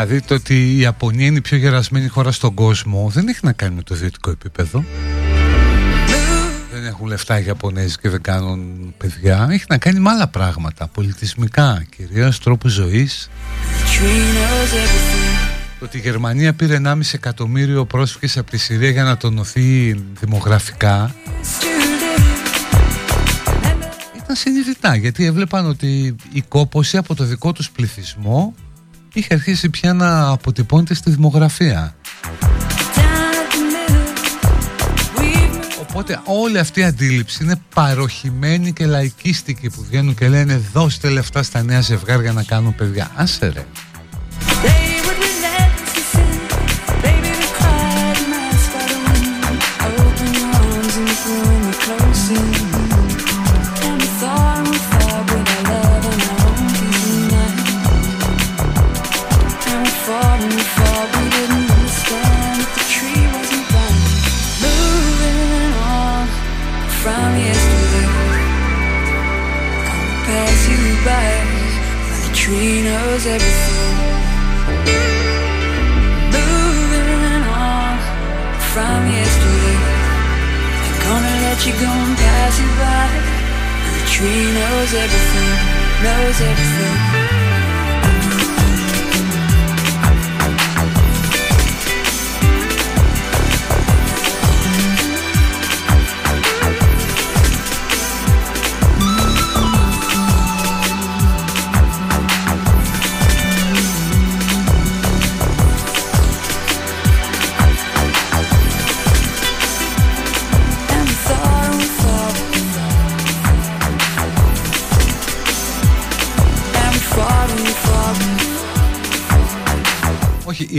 B: Δηλαδή το ότι η Ιαπωνία είναι η πιο γερασμένη χώρα στον κόσμο δεν έχει να κάνει με το ιδιωτικό επίπεδο. Δεν έχουν λεφτά οι Ιαπωνέζοι και δεν κάνουν παιδιά. Έχει να κάνει με άλλα πράγματα, πολιτισμικά, κυρίως τρόπους ζωής. Το ότι η Γερμανία πήρε 1,5 εκατομμύριο πρόσφυγες από τη Συρία για να τονωθεί δημογραφικά ήταν συνειδητά γιατί έβλεπαν ότι η κόπωση από το δικό τους πληθυσμό είχε αρχίσει πια να αποτυπώνεται στη δημογραφία. Οπότε όλη αυτή η αντίληψη είναι παροχημένη και λαϊκίστικη που βγαίνουν και λένε δώστε λεφτά στα νέα ζευγάρια να κάνουν παιδιά. Άσε ρε. Everything. Moving on from yesterday. I'm gonna let you go and pass you by. The tree knows everything, knows everything.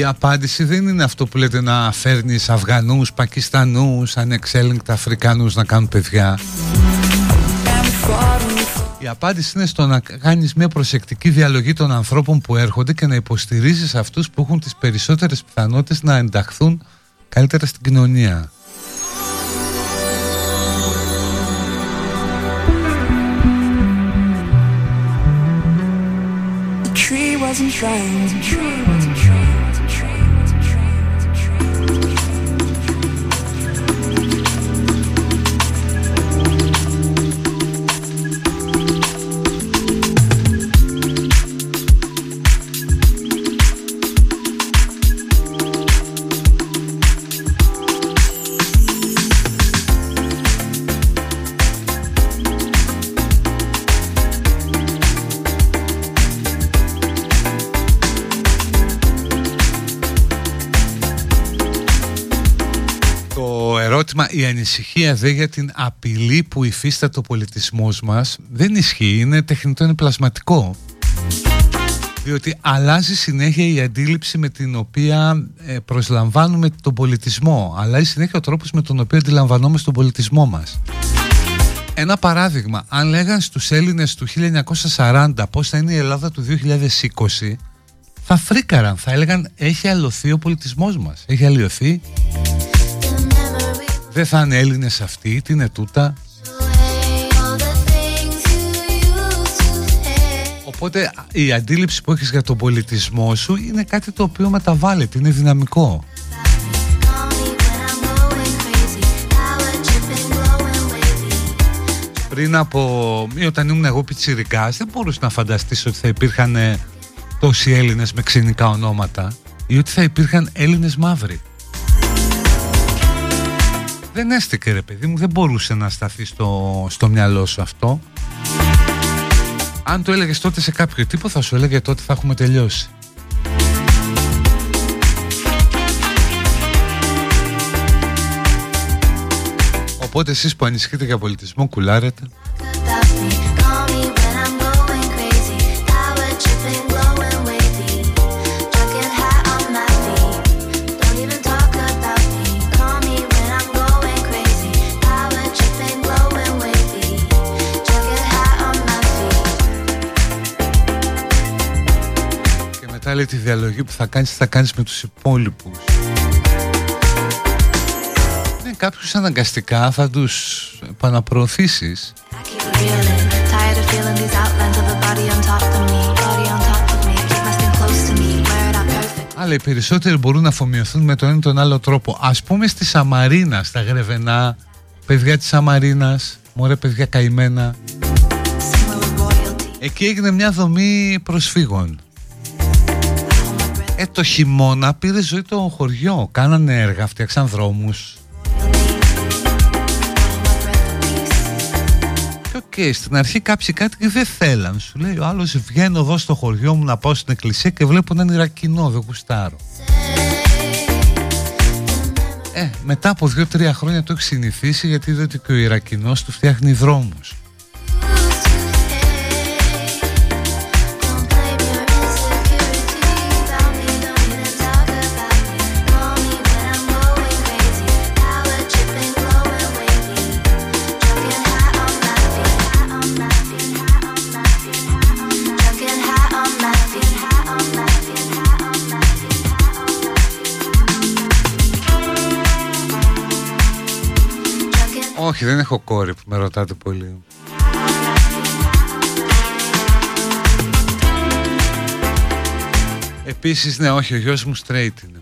B: Η απάντηση δεν είναι αυτό που λέτε να φέρνεις Αφγανούς, Πακιστανούς, ανεξέλεγκτα Αφρικανούς να κάνουν παιδιά. Η απάντηση είναι στο να κάνεις μια προσεκτική διαλογή των ανθρώπων που έρχονται και να υποστηρίζεις αυτούς που έχουν τις περισσότερες πιθανότητες να ενταχθούν καλύτερα στην κοινωνία. wasn't trying, the tree wasn't trying. η ανησυχία δε για την απειλή που υφίσταται ο πολιτισμός μας δεν ισχύει, είναι τεχνητό, είναι πλασματικό. Διότι αλλάζει συνέχεια η αντίληψη με την οποία ε, προσλαμβάνουμε τον πολιτισμό. Αλλάζει συνέχεια ο τρόπος με τον οποίο αντιλαμβανόμαστε τον πολιτισμό μας. Ένα παράδειγμα, αν λέγαν στους Έλληνες του 1940 πώς θα είναι η Ελλάδα του 2020, θα φρίκαραν, θα έλεγαν έχει αλλοιωθεί ο πολιτισμός μας, έχει αλλοιωθεί δεν θα είναι Έλληνες αυτοί, τι είναι τούτα. Οπότε η αντίληψη που έχεις για τον πολιτισμό σου είναι κάτι το οποίο μεταβάλλεται, είναι δυναμικό. πριν από ή όταν ήμουν εγώ πιτσιρικάς δεν μπορούσε να φανταστείς ότι θα υπήρχαν ε, τόσοι Έλληνες με ξενικά ονόματα ή ότι θα υπήρχαν Έλληνες μαύροι. Δεν έστηκε ρε παιδί μου, δεν μπορούσε να σταθεί στο, στο μυαλό σου αυτό. Αν το έλεγες τότε σε κάποιο τύπο θα σου έλεγε τότε θα έχουμε τελειώσει. Οπότε εσείς που ανησυχείτε για πολιτισμό κουλάρετε Και μετά λέει τη διαλογή που θα κάνεις θα κάνεις με τους υπόλοιπους. Κάποιους αναγκαστικά θα τους επαναπροωθήσεις. Αλλά οι περισσότεροι μπορούν να αφομοιωθούν με τον ένα τον άλλο τρόπο. Ας πούμε στη Σαμαρίνα, στα Γρεβενά. Παιδιά της Σαμαρίνας μωρέ παιδιά καημένα. Εκεί έγινε μια δομή προσφύγων ε, το χειμώνα πήρε ζωή το χωριό. Κάνανε έργα, φτιάξαν δρόμους. Και στην αρχή κάποιοι κάτι δεν θέλαν. Σου λέει ο άλλος βγαίνω εδώ στο χωριό μου να πάω στην εκκλησία και βλέπω έναν Ιρακινό, δεν γουστάρω. Ε, μετά από δύο-τρία χρόνια το έχει συνηθίσει γιατί είδε ότι και ο Ιρακινός του φτιάχνει δρόμους. Όχι, δεν έχω κόρη που με ρωτάτε πολύ. Επίσης, ναι, όχι, ο γιος μου straight είναι.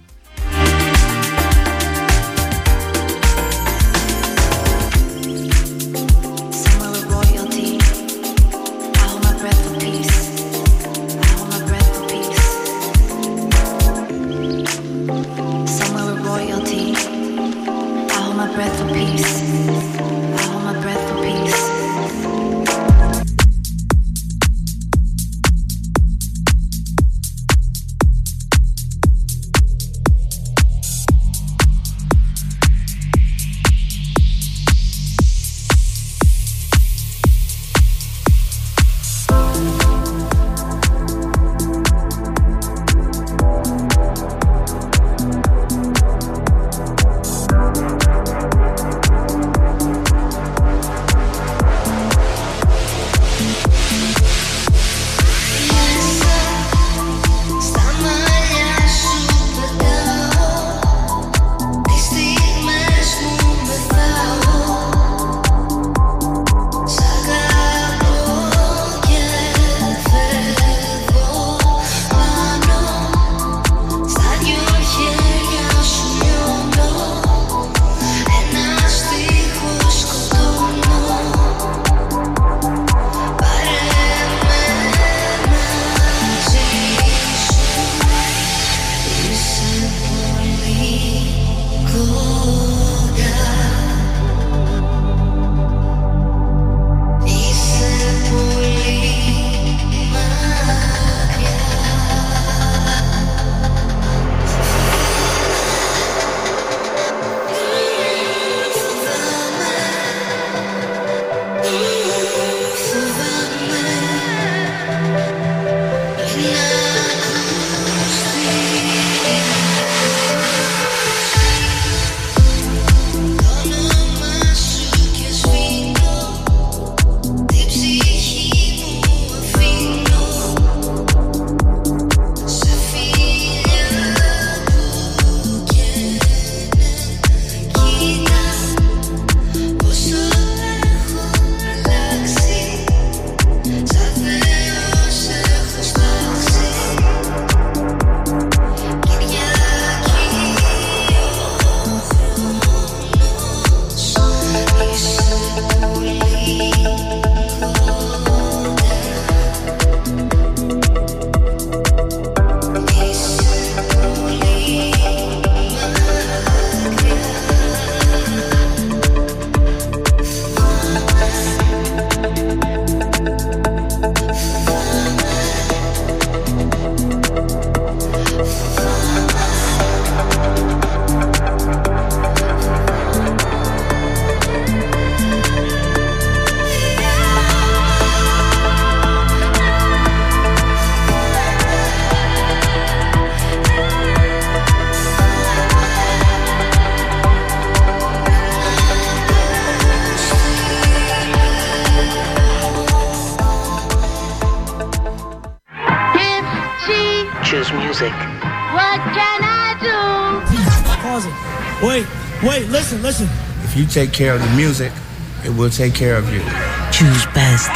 E: Take care of the music, it will take care of you.
F: Choose best.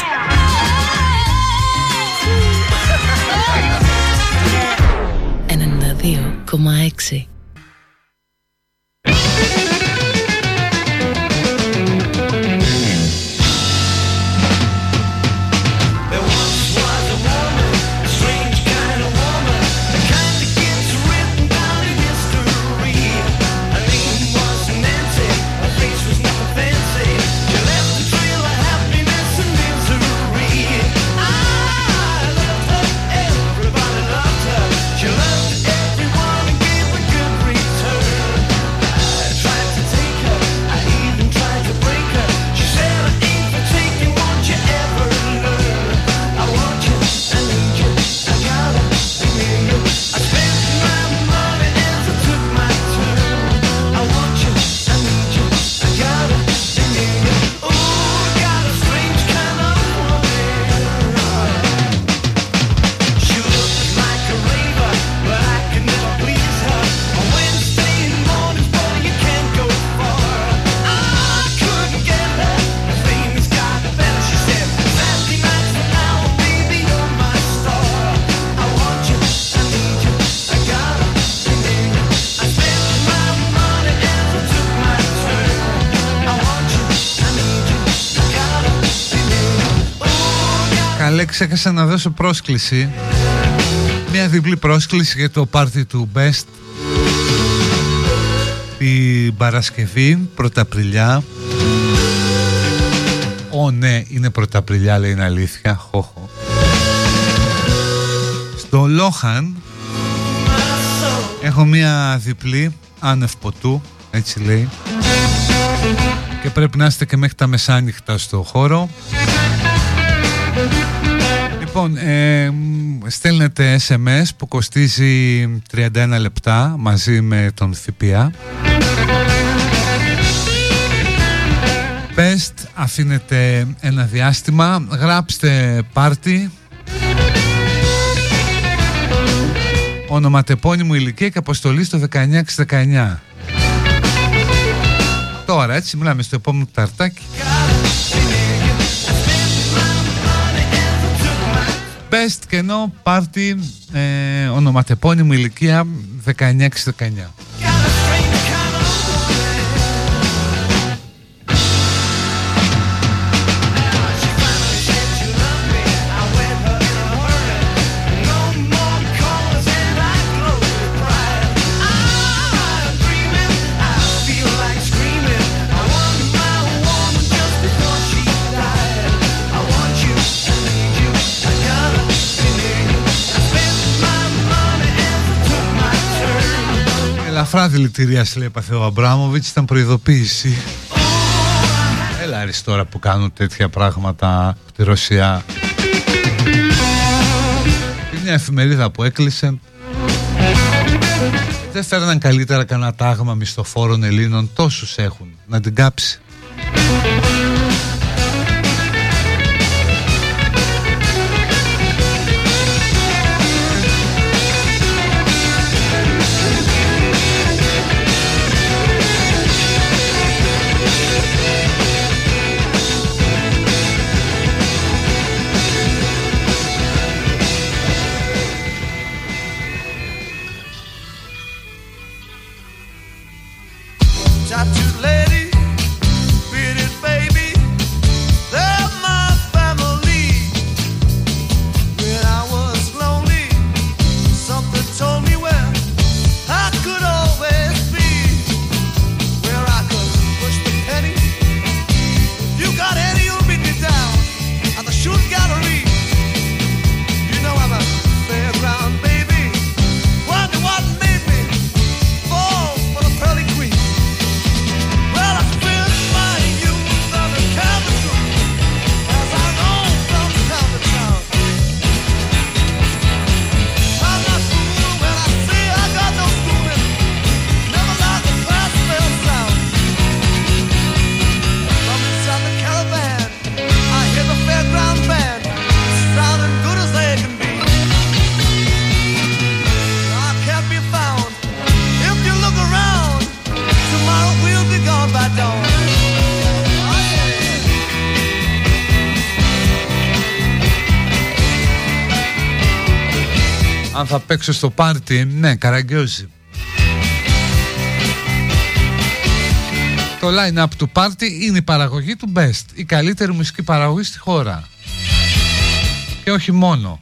F: 92,6
B: Καλέ ξέχασα να δώσω πρόσκληση Μια διπλή πρόσκληση για το πάρτι του Best. Την Παρασκευή Πρωταπριλιά. Ω ναι είναι Πρωταπριλιά λέει είναι αλήθεια. Χοχο Στο Λόχαν Έχω μια διπλή Άνευ ποτού Έτσι λέει. Και πρέπει να είστε και μέχρι τα μεσάνυχτα στο χώρο Λοιπόν, ε, στέλνετε SMS που κοστίζει 31 λεπτά μαζί με τον ΦΠΑ. Best, αφήνετε ένα διάστημα, γράψτε πάρτι, ονοματεπώνυμο ηλικία και αποστολή στο 1919. Τώρα έτσι μιλάμε στο επόμενο ταρτάκι. Best κενό πάρτι ε, ονοματεπώνυμο ηλικία 16-19. Ελαφρά δηλητηρία λέει έπαθε ο Αμπράμοβιτς ήταν προειδοποίηση. Έλα αριστερά που κάνουν τέτοια πράγματα από τη Ρωσία. Είναι μια εφημερίδα που έκλεισε. Δεν φέρναν καλύτερα κανένα τάγμα μισθοφόρων Ελλήνων Τόσους έχουν να την κάψει
F: θα παίξω στο πάρτι, ναι, καραγκιόζη. Το line-up του πάρτι είναι η παραγωγή του Best, η καλύτερη μουσική παραγωγή στη χώρα. Και όχι μόνο.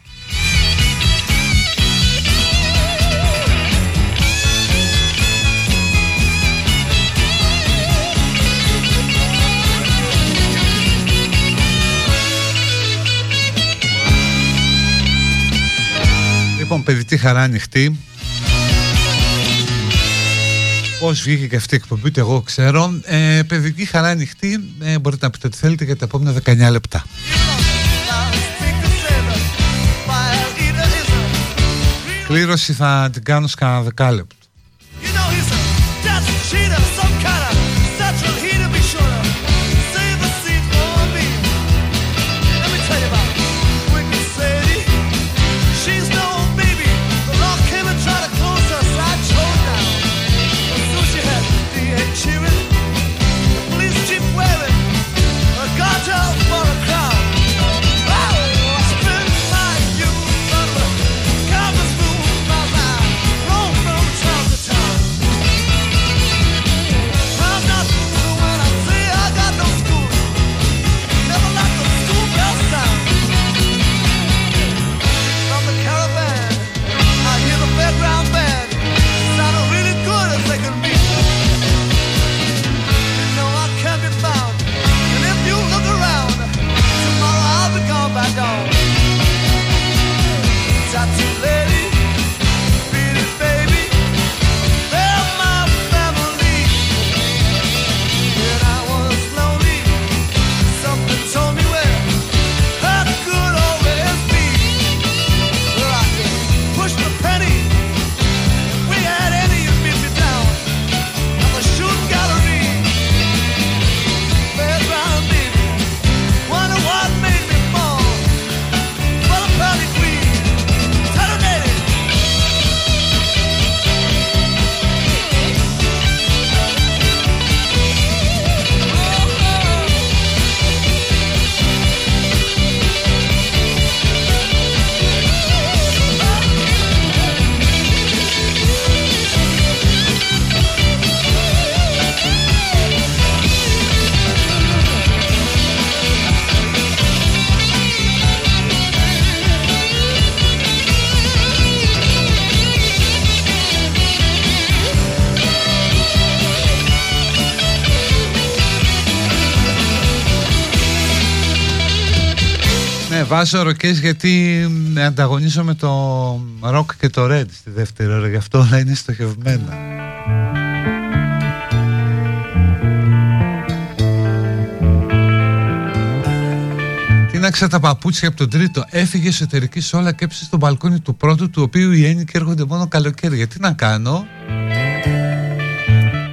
F: Λοιπόν, παιδική χαρά ανοιχτή. Πώς βγήκε και αυτή η εκπομπή, ούτε εγώ ξέρω. Ε, παιδική χαρά ανοιχτή. Ε, μπορείτε να πείτε ό,τι θέλετε για τα επόμενα 19 λεπτά. Κλήρωση θα την κάνω σκάνα δεκάλεπτο. Βάζω ροκές γιατί ανταγωνίζω με το ροκ και το red στη δεύτερη ώρα, γι' αυτό όλα είναι στοχευμένα. Τίναξα τα παπούτσια από τον τρίτο. Έφυγε εσωτερική σόλα και έψε στο μπαλκόνι του πρώτου, του οποίου οι έννοικοι έρχονται μόνο καλοκαίρι. Γιατί να κάνω,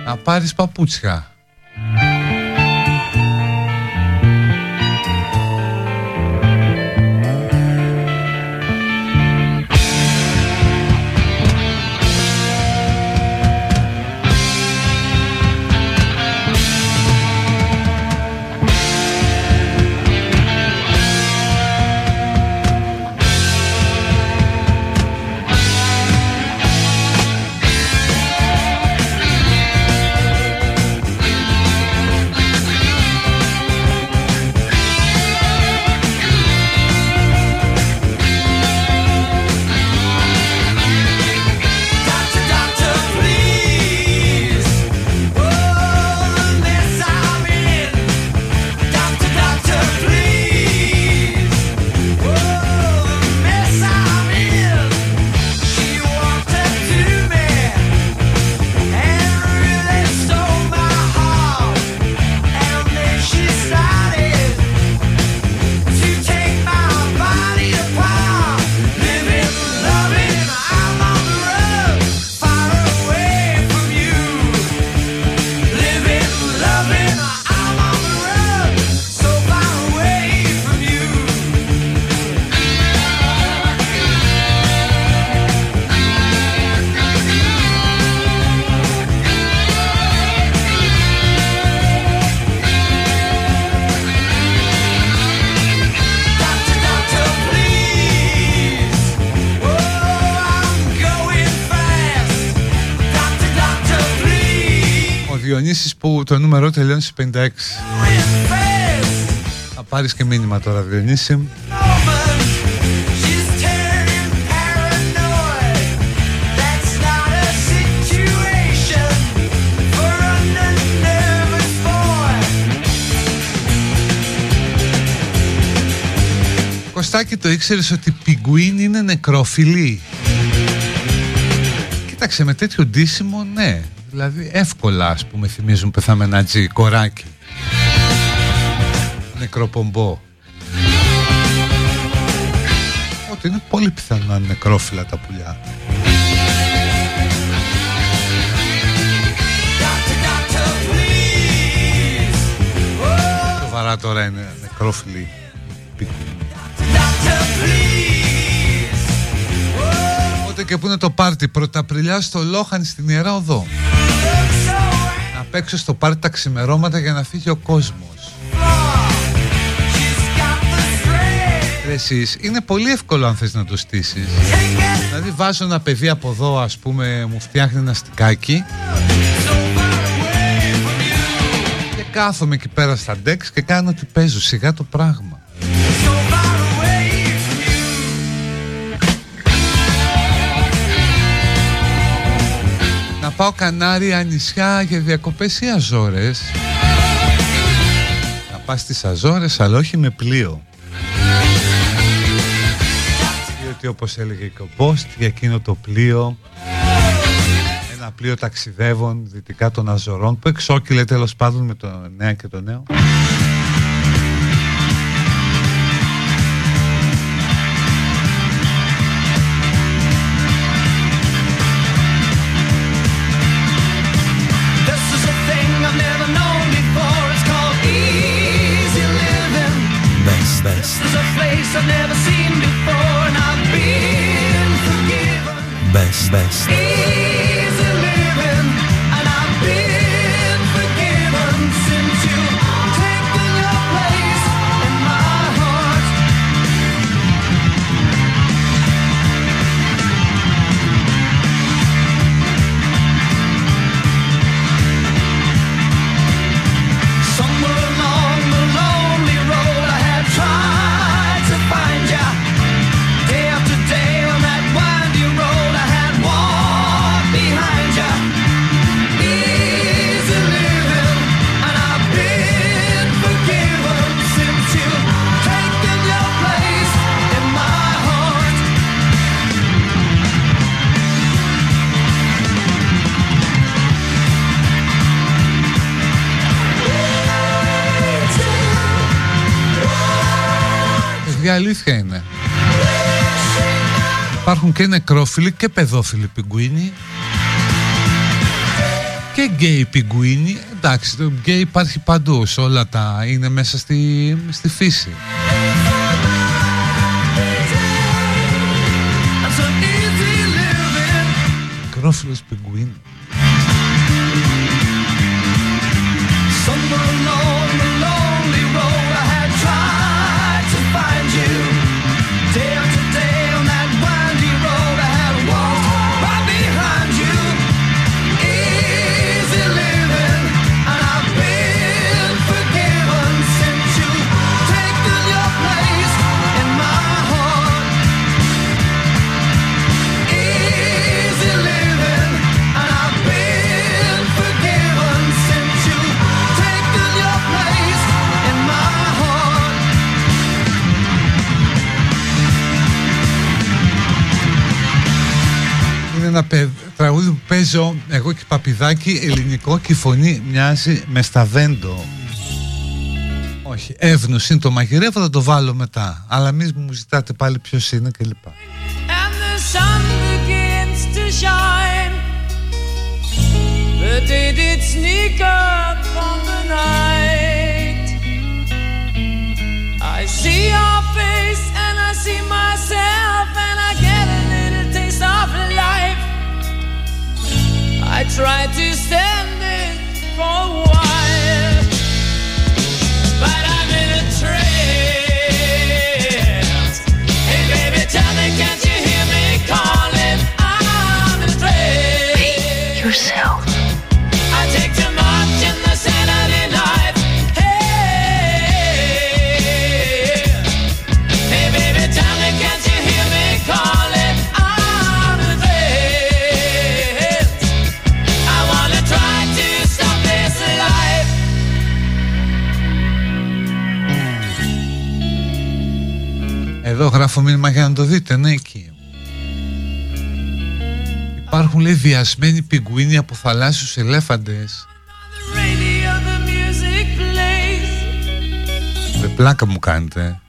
F: να πάρεις παπούτσια.
B: 56 Θα πάρεις και μήνυμα τώρα Διονύση. Κωστάκι το ήξερες ότι η πιγκουίν είναι νεκρόφιλη; Κοίταξε με τέτοιο ντύσιμο ναι Δηλαδή εύκολα ας πούμε θυμίζουν πεθαμένα τζι Κοράκι. Νεκροπομπό. Ότι είναι πολύ πιθανό να είναι νεκρόφιλα τα πουλιά. Σοβαρά τώρα είναι νεκρόφιλοι. Οπότε και που είναι το πάρτι Πρωταπριλιά στο Λόχαν στην Ιερά Οδό. Να παίξω στο πάρτι τα ξημερώματα για να φύγει ο κόσμος. Εσείς, είναι πολύ εύκολο αν θες να το στήσεις. Δηλαδή βάζω ένα παιδί από εδώ ας πούμε μου φτιάχνει ένα στικάκι Και κάθομαι εκεί πέρα στα ντεξ και κάνω ότι παίζω σιγά το πράγμα πάω Κανάρια νησιά για διακοπές ή Αζόρες. Να πας στις Αζόρες αλλά όχι με πλοίο. Διότι όπως έλεγε και ο Μπόστ για εκείνο το πλοίο Ένα πλοίο ταξιδεύων δυτικά των Αζωρών Που εξόκυλε τέλος πάντων με το νέο και το νέο
F: best, best.
B: Αλήθεια είναι. Υπάρχουν και νεκρόφιλοι και παιδόφιλοι πιγκουίνοι και γκέι πιγκουίνοι. Εντάξει το γκέι υπάρχει παντού σε όλα τα είναι μέσα στη, στη φύση.
C: And so easy living.
B: νεκρόφιλος πιγκουίνοι ένα παι- τραγούδι που παίζω εγώ και παπιδάκι ελληνικό και η φωνή μοιάζει με σταβέντο. Όχι, εύνος είναι το μαγειρεύω, θα το βάλω μετά. Αλλά εμείς μου ζητάτε πάλι ποιος είναι κλπ.
C: Try to stand
G: Εδώ γράφω μήνυμα για να το δείτε, ναι, εκεί. Υπάρχουν λέει διασμένοι πιγκουίνοι από θαλάσσιους ελέφαντες. Με πλάκα μου κάνετε.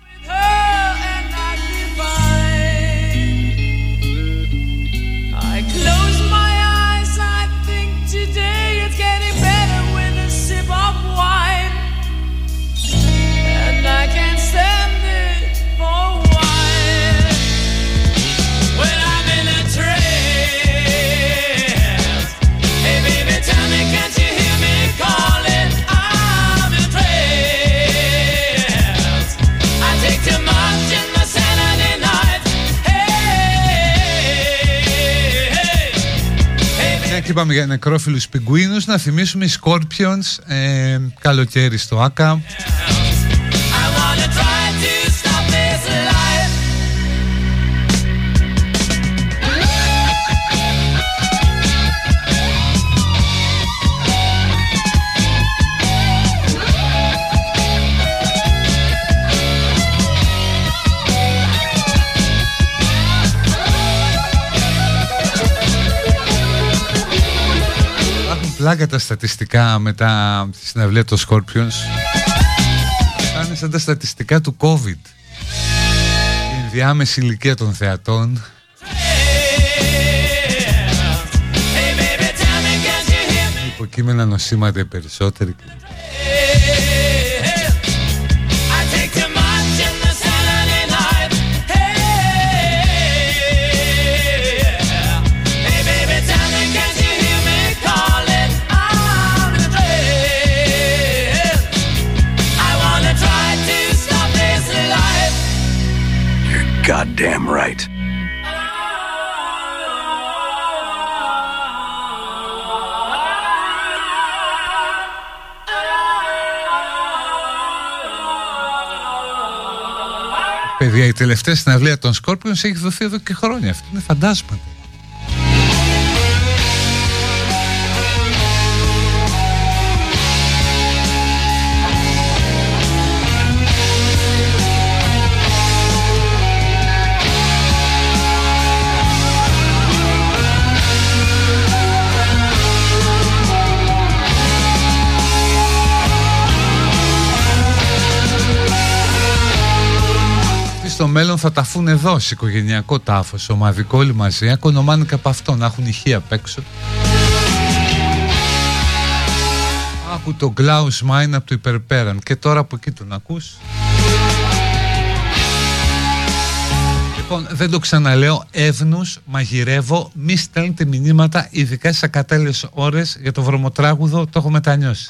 G: είπαμε για νεκρόφιλους πιγκουίνους, να θυμίσουμε οι Scorpions, ε, καλοκαίρι στο ΆΚΑ. πλάκα τα στατιστικά μετά τη συναυλία των Scorpions. είναι σαν τα στατιστικά του COVID. Η διάμεση ηλικία των θεατών. Υποκείμενα νοσήματα περισσότεροι.
D: goddamn right.
G: Παιδιά, η τελευταία συναυλία των σκόρπιων έχει δοθεί εδώ και χρόνια. Αυτή είναι φαντάσματα. θα ταφούν εδώ σε οικογενειακό τάφος, ομαδικό όλοι μαζί. Ακονομάνε και από αυτό να έχουν ηχεία απ' έξω. Άκου τον Κλάου Μάιν από το υπερπέραν και τώρα από εκεί τον ακούς. Λοιπόν, δεν το ξαναλέω, εύνους, μαγειρεύω, μη στέλνετε μηνύματα, ειδικά σε ακατάλληλες ώρες για το βρωμοτράγουδο, το έχω μετανιώσει.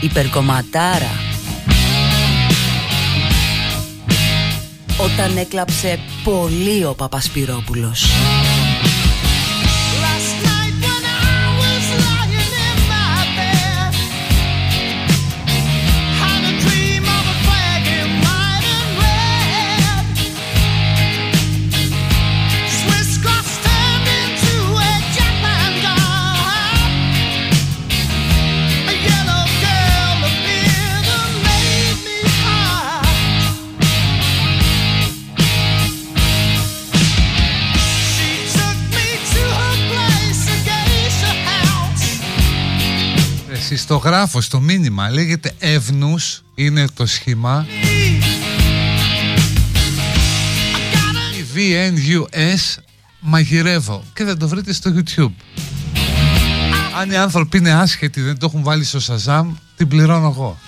H: Υπερκομματάρα. Όταν έκλαψε πολύ ο Παπασπυρόπουλος.
F: Στο γράφω, στο μήνυμα, λέγεται Εύνους, είναι το σχήμα. Η VNUS μαγειρεύω και δεν το βρείτε στο YouTube. Αν οι άνθρωποι είναι άσχετοι, δεν το έχουν βάλει στο Shazam, την πληρώνω εγώ.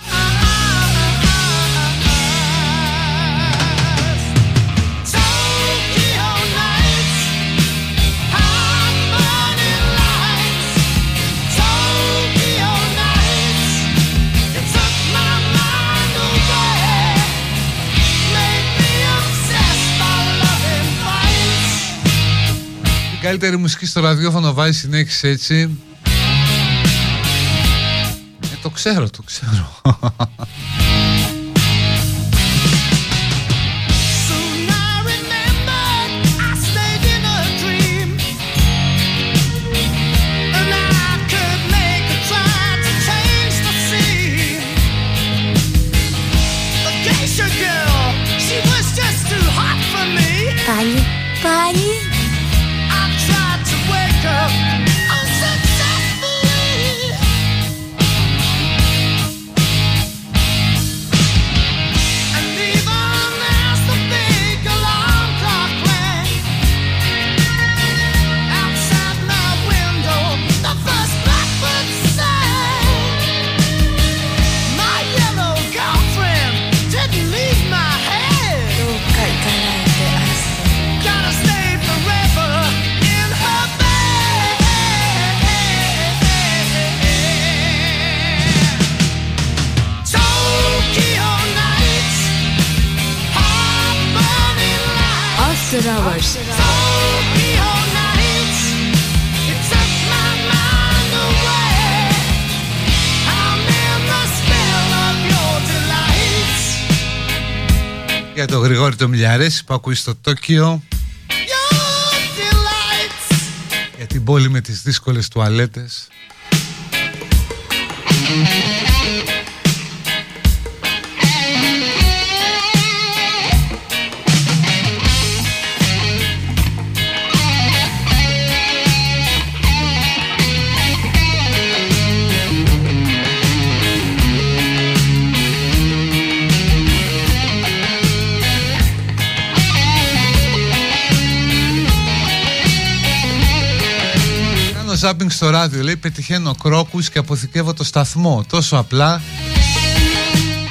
F: Καλύτερη μουσική στο ραδιόφωνο βάζει συνέχιση έτσι. Ε, το ξέρω, το ξέρω. Για τον Γρηγόρη το Μιλιαρέση που ακούει στο Τόκιο.
B: Your delights.
F: Για την πόλη με τις δύσκολες τουαλέτες. Κάνω ζάπινγκ στο ράδιο, λέει πετυχαίνω κρόκους και αποθηκεύω το σταθμό. Τόσο απλά.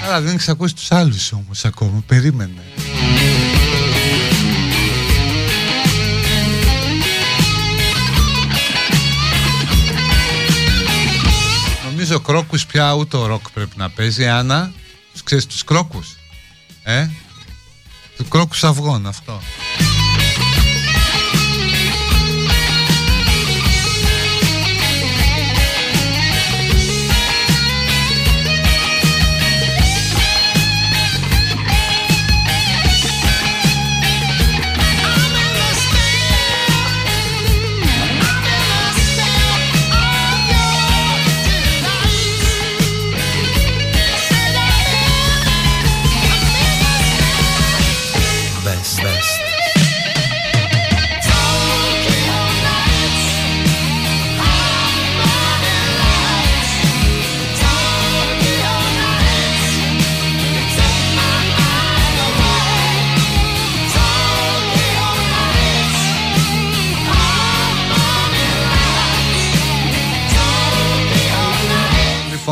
F: Αλλά δεν έχεις ακούσει τους άλλους όμως ακόμα. Περίμενε. Νομίζω κρόκους πια ούτε ο ροκ πρέπει να παίζει. Άννα, τους ξέρεις τους κρόκους. Ε, τους κρόκους αυγών αυτό.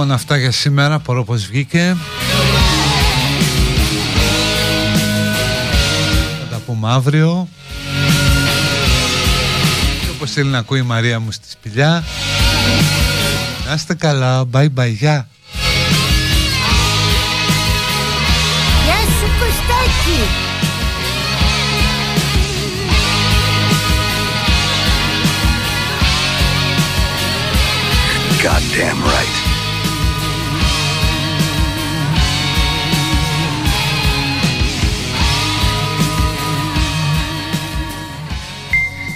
B: Λοιπόν αυτά για σήμερα. Μπορώ πως βγήκε Θα τα πούμε αύριο. Και όπως θέλει να ακούει η Μαρία μου στη σπηλιά Να είστε καλά. Bye bye. Γεια.
A: Γεια σου Κωστάκη.
D: Goddamn right.